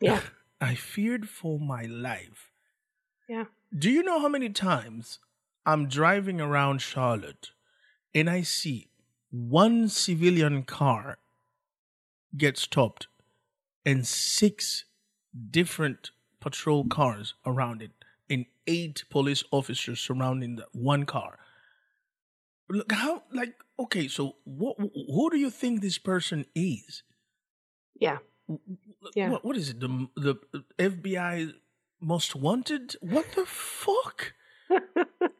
S3: Yeah.
S2: I feared for my life.
S3: Yeah.
S2: Do you know how many times I'm driving around Charlotte and I see one civilian car get stopped and six different patrol cars around it and eight police officers surrounding that one car? Look how like okay, so what who do you think this person is?
S3: Yeah. Yeah.
S2: What, what is it? The the FBI most wanted? What the fuck?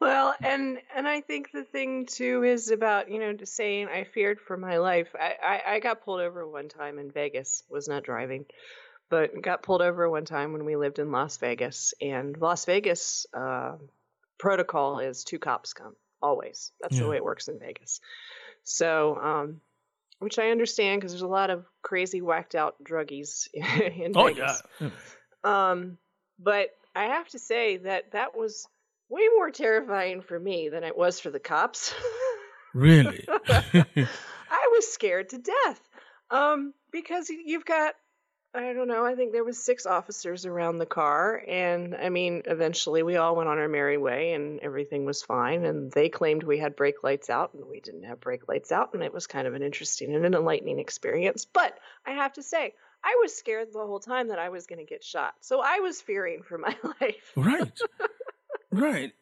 S3: well, and and I think the thing too is about you know just saying I feared for my life. I, I I got pulled over one time in Vegas. Was not driving, but got pulled over one time when we lived in Las Vegas. And Las Vegas uh, protocol is two cops come always. That's
S2: Yeah.
S3: the way it works in Vegas. So. um which I understand because there's a lot of crazy whacked out druggies in
S2: Oh
S3: Vegas.
S2: yeah.
S3: Um, but I have to say that that was way more terrifying for me than it was for the cops.
S2: Really?
S3: I was scared to death. Um, because you've got I don't know, I think there was six officers around the car and I mean eventually we all went on our merry way and everything was fine and they claimed we had brake lights out and we didn't have brake lights out and it was kind of an interesting and an enlightening experience. But I have to say, I was scared the whole time that I was going to get shot. So I was fearing for my life.
S2: right. Right.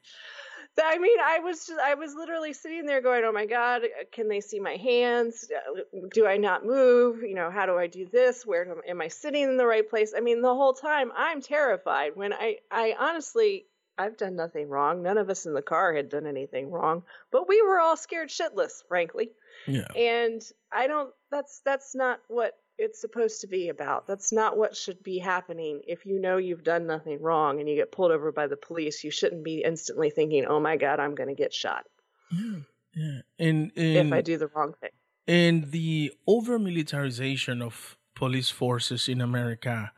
S3: I mean, I was just, I was literally sitting there going, "Oh my God, can they see my hands? Uh, Do I not move? You know, how do I do this? Where am, am I sitting in the right place?" I mean, the whole time I'm terrified. When I, I honestly, I've done nothing wrong. None of us in the car had done anything wrong, but we were all scared shitless, frankly.
S2: Yeah.
S3: And I don't. That's that's not what it's supposed to be about. That's not what should be happening. If you know you've done nothing wrong and you get pulled over by the police, you shouldn't be instantly thinking, "Oh my God, I'm going to get shot
S2: Yeah. Yeah. And,
S3: if I do the wrong thing."
S2: and the over militarization of police forces in America,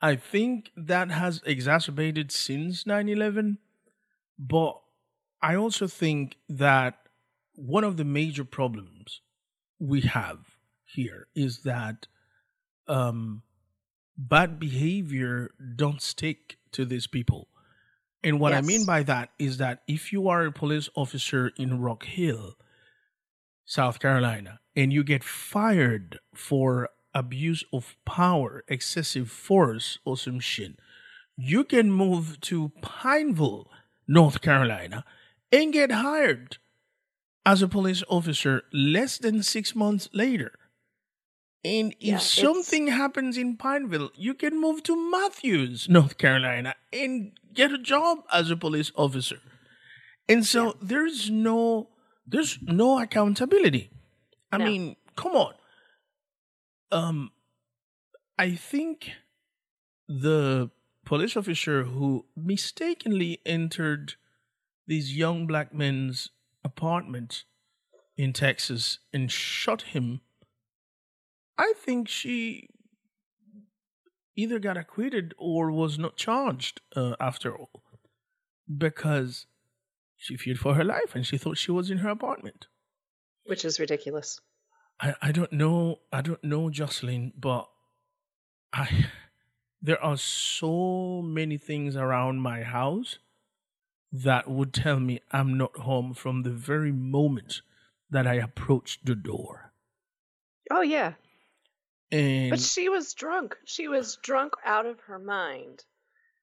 S2: I think that has exacerbated since 9 11. But I also think that one of the major problems we have here is that um, bad behavior don't stick to these people. And what I mean by that is that if you are a police officer in Rock Hill, South Carolina, and you get fired for abuse of power, excessive force, or some shit, you can move to Pineville, North Carolina, and get hired as a police officer less than six months later. And if
S3: Yeah,
S2: something happens in Pineville, you can move to Matthews, North Carolina, and get a job as a police officer. And so there's no there's no accountability. I
S3: No.
S2: mean, come on. Um I think the police officer who mistakenly entered this young black man's apartment in Texas and shot him, I think she either got acquitted or was not charged uh, after all because she feared for her life and she thought she was in her apartment.
S3: which is ridiculous.
S2: I, I don't know I don't know Jocelyn, but I there are so many things around my house that would tell me I'm not home from the very moment that I approached the door.
S3: Oh yeah,
S2: And
S3: but she was drunk. She was drunk out of her mind.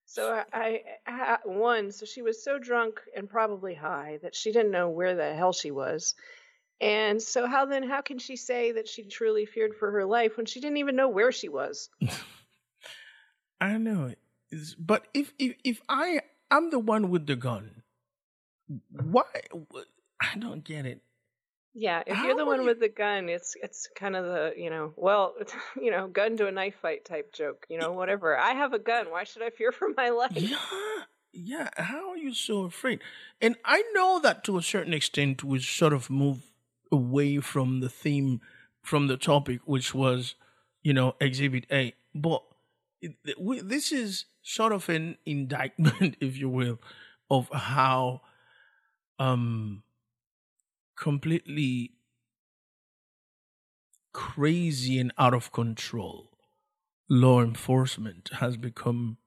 S3: So I, I, one, so she was so drunk and probably high that she didn't know where the hell she was. And so how then how can she say that she truly feared for her life when she didn't even know where she was?
S2: I know it. But if, if if I I'm the one with the gun, why? I don't get it.
S3: Yeah, if
S2: How
S3: you're the one
S2: you-
S3: with the gun, it's it's kind of the you know well you know gun to a knife fight type joke. You know whatever. I have a gun. Why should I fear for my life?
S2: Yeah, yeah. How are you so afraid? And I know that to a certain extent we sort of move away from the theme, from the topic, which was, you know, Exhibit A. But it, we, this is sort of an indictment, if you will, of how um completely crazy and out of control law enforcement has become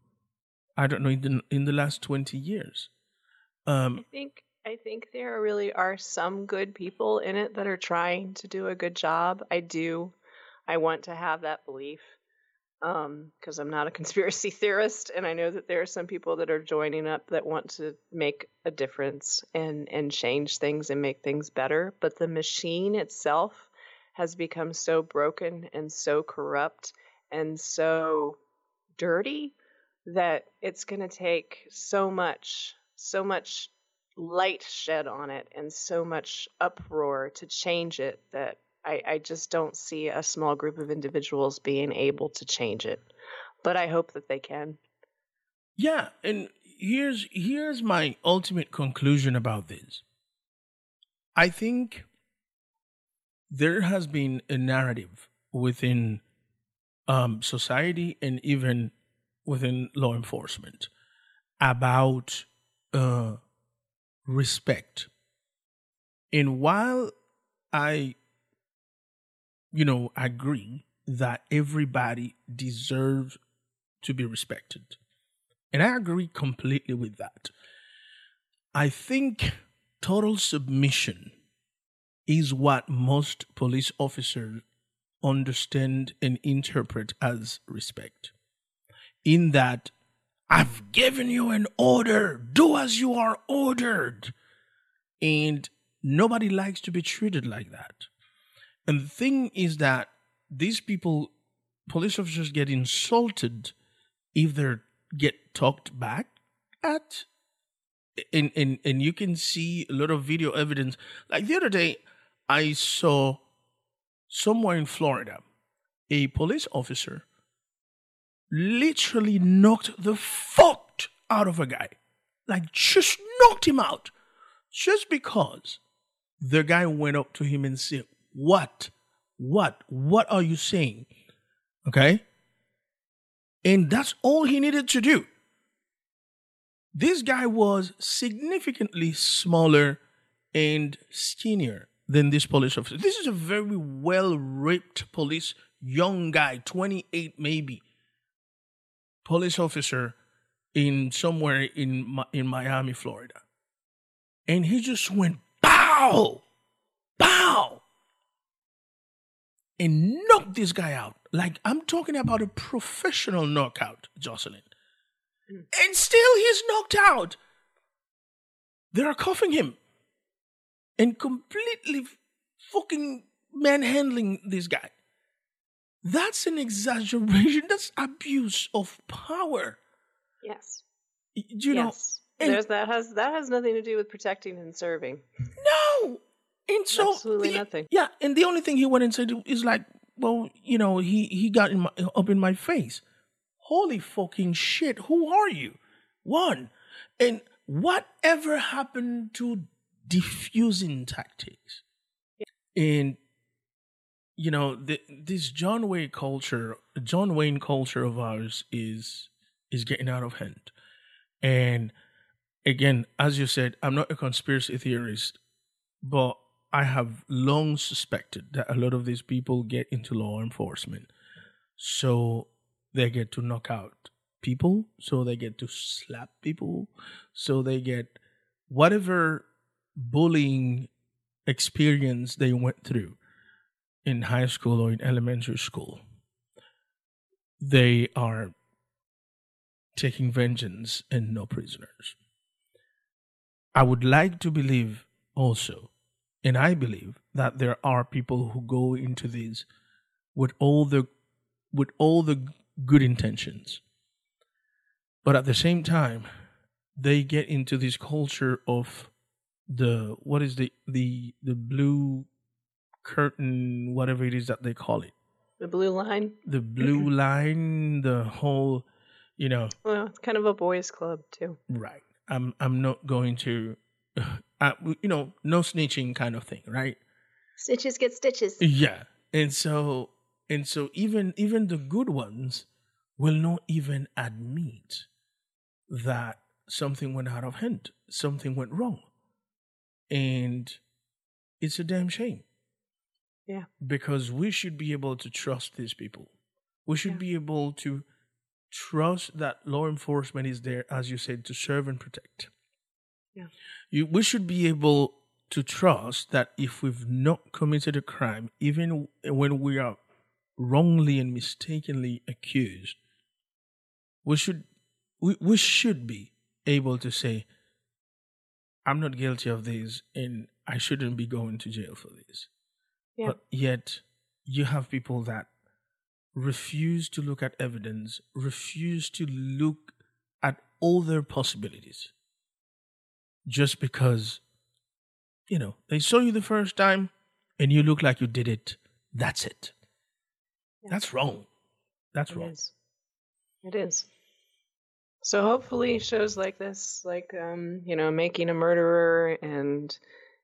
S2: I don't know in the, in the last 20 years. Um
S3: I think I think there really are some good people in it that are trying to do a good job. I do. I want to have that belief um because I'm not a conspiracy theorist and I know that there are some people that are joining up that want to make a difference and and change things and make things better, but the machine itself has become so broken and so corrupt and so dirty that it's going to take so much so much light shed on it and so much uproar to change it that I, I just don't see a small group of individuals being able to change it but i hope that they can
S2: yeah, and here's here's my ultimate conclusion about this. I think there has been a narrative within um, society and even within law enforcement about uh, respect. And while I, you know, agree that everybody deserves to be respected, and I agree completely with that, I think total submission is what most police officers understand and interpret as respect. In that, I've given you an order, do as you are ordered. And nobody likes to be treated like that. And the thing is that these people, police officers, get insulted if they get talked back at. And, and, and you can see a lot of video evidence. Like the other day, I saw somewhere in Florida a police officer literally knocked the fuck out of a guy. Like, just knocked him out. Just because the guy went up to him and said, What? What? What are you saying? Okay? And that's all he needed to do. This guy was significantly smaller and skinnier than this police officer. This is a very well ripped police, young guy, 28 maybe, police officer in somewhere in in Miami, Florida. And he just went bow, pow, and knocked this guy out. Like I'm talking about a professional knockout, Jocelyn. Hmm. And still he's knocked out. They're cuffing him and completely fucking manhandling this guy. That's an exaggeration. That's abuse of power.
S3: Yes.
S2: You know,
S3: yes. There's that has that has nothing to do with protecting and serving.
S2: no. And so
S3: Absolutely
S2: the-
S3: nothing.
S2: Yeah, and the only thing he went and said is like, well, you know, he he got in my, up in my face. Holy fucking shit! Who are you? One, and whatever happened to diffusing tactics? And you know, the, this John Wayne culture, John Wayne culture of ours is is getting out of hand. And again, as you said, I'm not a conspiracy theorist, but I have long suspected that a lot of these people get into law enforcement so they get to knock out people, so they get to slap people, so they get whatever bullying experience they went through in high school or in elementary school. They are taking vengeance and no prisoners. I would like to believe also, and I believe that there are people who go into these with all the with all the good intentions. But at the same time, they get into this culture of the what is the the the blue curtain, whatever it is that they call it.
S3: The blue line.
S2: The blue line, the whole you know,
S3: Well, it's kind of a boys' club too.
S2: Right. I'm I'm not going to, uh, you know, no snitching kind of thing, right?
S3: Stitches get stitches.
S2: Yeah. And so and so even even the good ones will not even admit that something went out of hand, something went wrong. And it's a damn shame.
S3: Yeah.
S2: Because we should be able to trust these people. We should
S3: Yeah.
S2: be able to trust that law enforcement is there, as you said, to serve and protect.
S3: Yeah.
S2: You, we should be able to trust that if we've not committed a crime, even when we are wrongly and mistakenly accused, we should we, we should be able to say, I'm not guilty of this and I shouldn't be going to jail for this.
S3: Yeah.
S2: But yet you have people that refuse to look at evidence, refuse to look at all their possibilities just because, you know, they saw you the first time and you look like you did it. That's it.
S3: Yeah.
S2: That's wrong. That's
S3: It
S2: wrong.
S3: is. It is. So hopefully shows like this, like um, you know, making a murderer and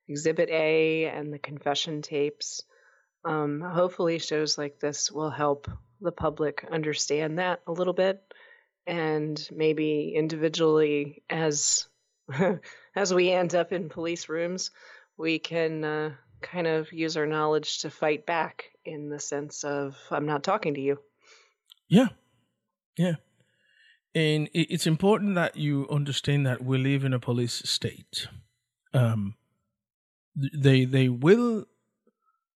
S3: Exhibit A and the confession tapes, um, hopefully shows like this will help the public understand that a little bit, and maybe individually as as we end up in police rooms, we can uh, kind of use our knowledge to fight back in the sense of I'm not talking to you.
S2: Yeah. Yeah. And it's important that you understand that we live in a police state. Um, they they will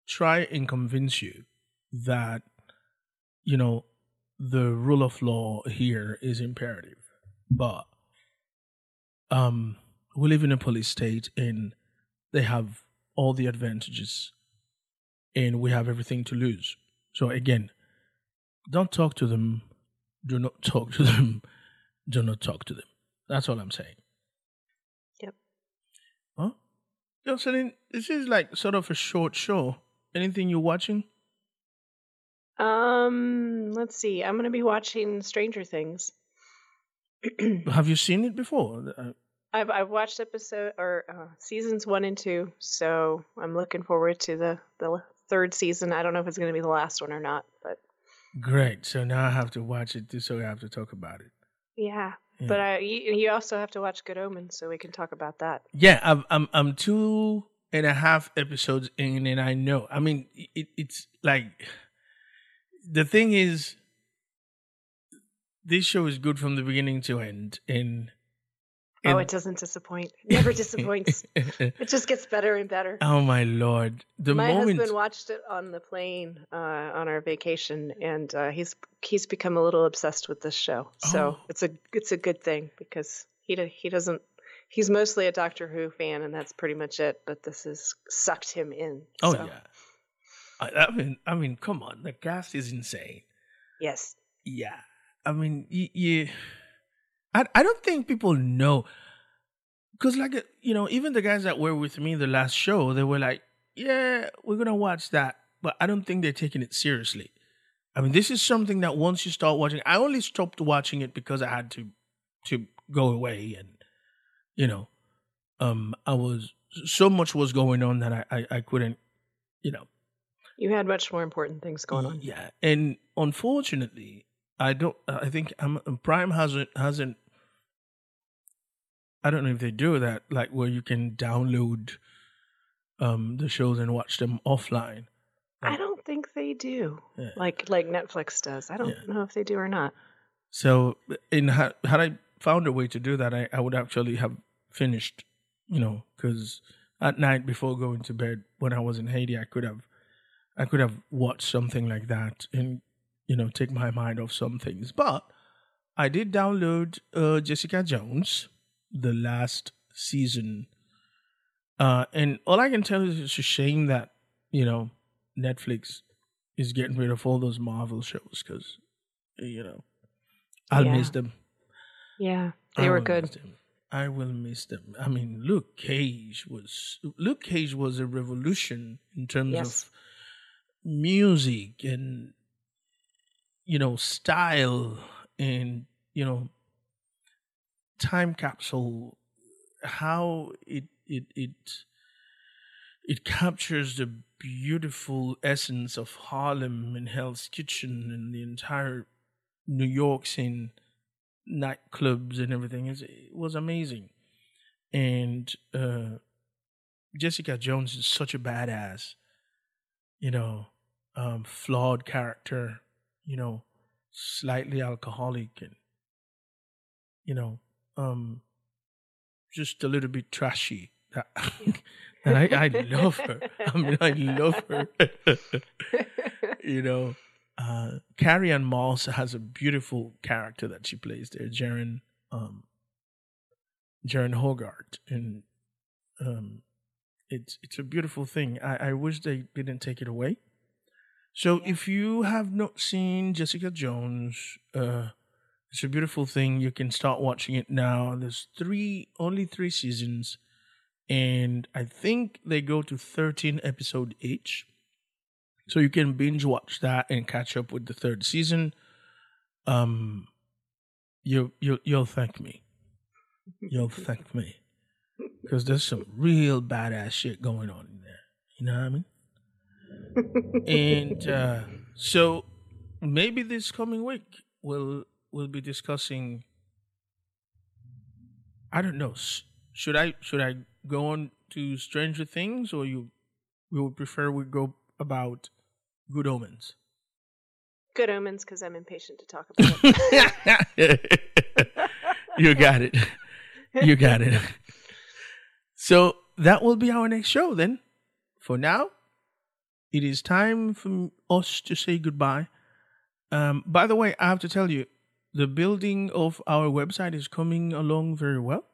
S2: try and convince you that you know the rule of law here is imperative, but um, we live in a police state and they have all the advantages, and we have everything to lose. So again, don't talk to them. Do not talk to them. Do not talk to them. That's all I'm saying.
S3: Yep.
S2: Huh? Jocelyn, this is like sort of a short show. Anything you're watching?
S3: Um, let's see. I'm gonna be watching Stranger Things.
S2: Have you seen it before?
S3: I've I've watched episode or uh, seasons one and two, so I'm looking forward to the the third season. I don't know if it's gonna be the last one or not, but
S2: Great. So now I have to watch it so we have to talk about it.
S3: yeah.
S2: Yeah.
S3: But I, you, you also have to watch Good Omens, so we can talk about that.
S2: Yeah, I'm I'm I'm two and a half episodes in, and I know. I mean, it, it's like the thing is, this show is good from the beginning to end, and,
S3: oh, it doesn't disappoint. It never disappoints. It just gets better and better.
S2: oh my lord! The
S3: My
S2: moment
S3: husband watched it on the plane uh, on our vacation, and uh, he's he's become a little obsessed with this show. So
S2: Oh.
S3: it's a it's a good thing because he he doesn't he's mostly a Doctor Who fan, and that's pretty much it. But this has sucked him in.
S2: Oh
S3: so.
S2: yeah. I, I mean, I mean, come on, the cast is insane.
S3: Yes.
S2: Yeah, I mean, you, you I, I don't think people know, because like you know, even the guys that were with me the last show, they were like, "Yeah, we're gonna watch that," but I don't think they're taking it seriously. I mean, this is something that once you start watching, I only stopped watching it because I had to to go away, and you know, um, I was so much was going on that I I, I couldn't, you know,
S3: You had much more important things going on.
S2: yeah, and unfortunately, I don't. I think um, Prime hasn't hasn't. I don't know if they do that, like where you can download um the shows and watch them offline.
S3: I don't think they do.
S2: Yeah.
S3: Like like Netflix does. I don't
S2: Yeah.
S3: know if they do or not.
S2: So, in had had I found a way to do that, I, I would actually have finished, you know, because at night before going to bed when I was in Haiti, I could have, I could have watched something like that and you know take my mind off some things. But I did download uh, Jessica Jones, the last season, uh, and all I can tell is it's a shame that you know Netflix is getting rid of all those Marvel shows because you know I'll
S3: Yeah.
S2: miss them.
S3: Yeah. They
S2: I
S3: were good.
S2: I will miss them. I mean, Luke Cage was Luke Cage was a revolution in terms
S3: Yes.
S2: of music and you know style and you know time capsule how it it it it captures the beautiful essence of Harlem and Hell's Kitchen and the entire New York scene nightclubs and everything. It was amazing. And uh jessica jones is such a badass you know um flawed character you know slightly alcoholic and you know um just a little bit trashy and i i love her i mean i love her you know, uh, Carrie Ann Moss has a beautiful character that she plays there, Jaren, um, Jaren Hogarth, and um, it's it's a beautiful thing. I, I wish they didn't take it away. So if you have not seen Jessica Jones, uh, it's a beautiful thing. You can start watching it now. There's three, only three seasons, and I think they go to thirteen episode each. So you can binge watch that and catch up with the third season. Um, you you you'll thank me. You'll thank me because there's some real badass shit going on in there. You know what I mean? And uh, so maybe this coming week we'll we'll be discussing. I don't know. Should I should I go on to Stranger Things or you? We would prefer we go about Good Omens.
S3: Good omens because I'm impatient to talk about it.
S2: you got it. You got it. So that will be our next show then. For now, it is time for us to say goodbye. Um, by the way, I have to tell you, the building of our website is coming along very well,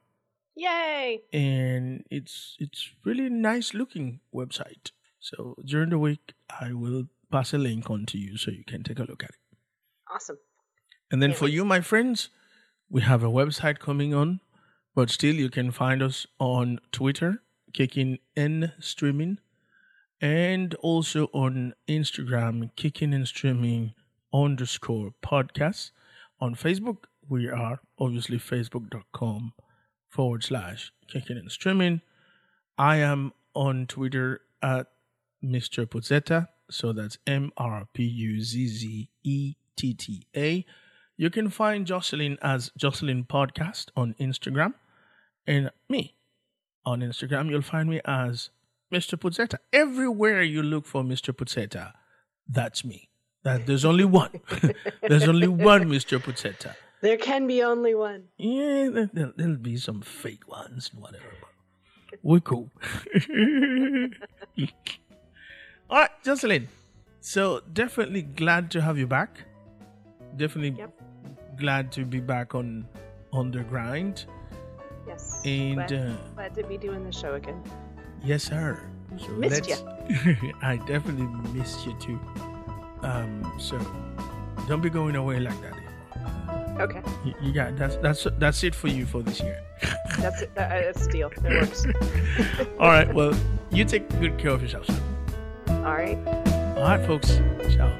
S3: Yay!
S2: and it's it's really nice looking website. So during the week, I will pass a link on to you so you can take a look at it.
S3: Awesome.
S2: And then
S3: Can't
S2: for
S3: wait.
S2: you, my friends, we have a website coming on, but still you can find us on Twitter, kicking and streaming, and also on Instagram, kicking and streaming underscore podcast. On Facebook, we are obviously facebook.com forward slash kicking and streaming. I am on Twitter at Mr. Puzzetta. So that's M R P U Z Z E T T A. You can find Jocelyn as Jocelyn Podcast on Instagram. And me on Instagram, you'll find me as Mr. Puzzetta. Everywhere you look for Mr. Puzzetta, that's me. That there's only one. there's only one Mr. Puzzetta.
S3: There can be only one.
S2: Yeah, there, there- there'll be some fake ones and whatever. But we're cool. All right, Jocelyn. So definitely glad to have you back. Definitely
S3: Yep.
S2: glad to be back on on the grind.
S3: Yes.
S2: And
S3: glad,
S2: uh,
S3: glad to be doing the show again.
S2: Yes, sir. So
S3: Missed
S2: let's- I definitely missed you too. Um, so don't be going away like that. anymore.
S3: Okay,
S2: You, you got that's that's that's it for you for this year.
S3: that's it. That, that's a deal. It works.
S2: All right. Well, you take good care of yourself. Sir.
S3: All right.
S2: All right, folks. Ciao.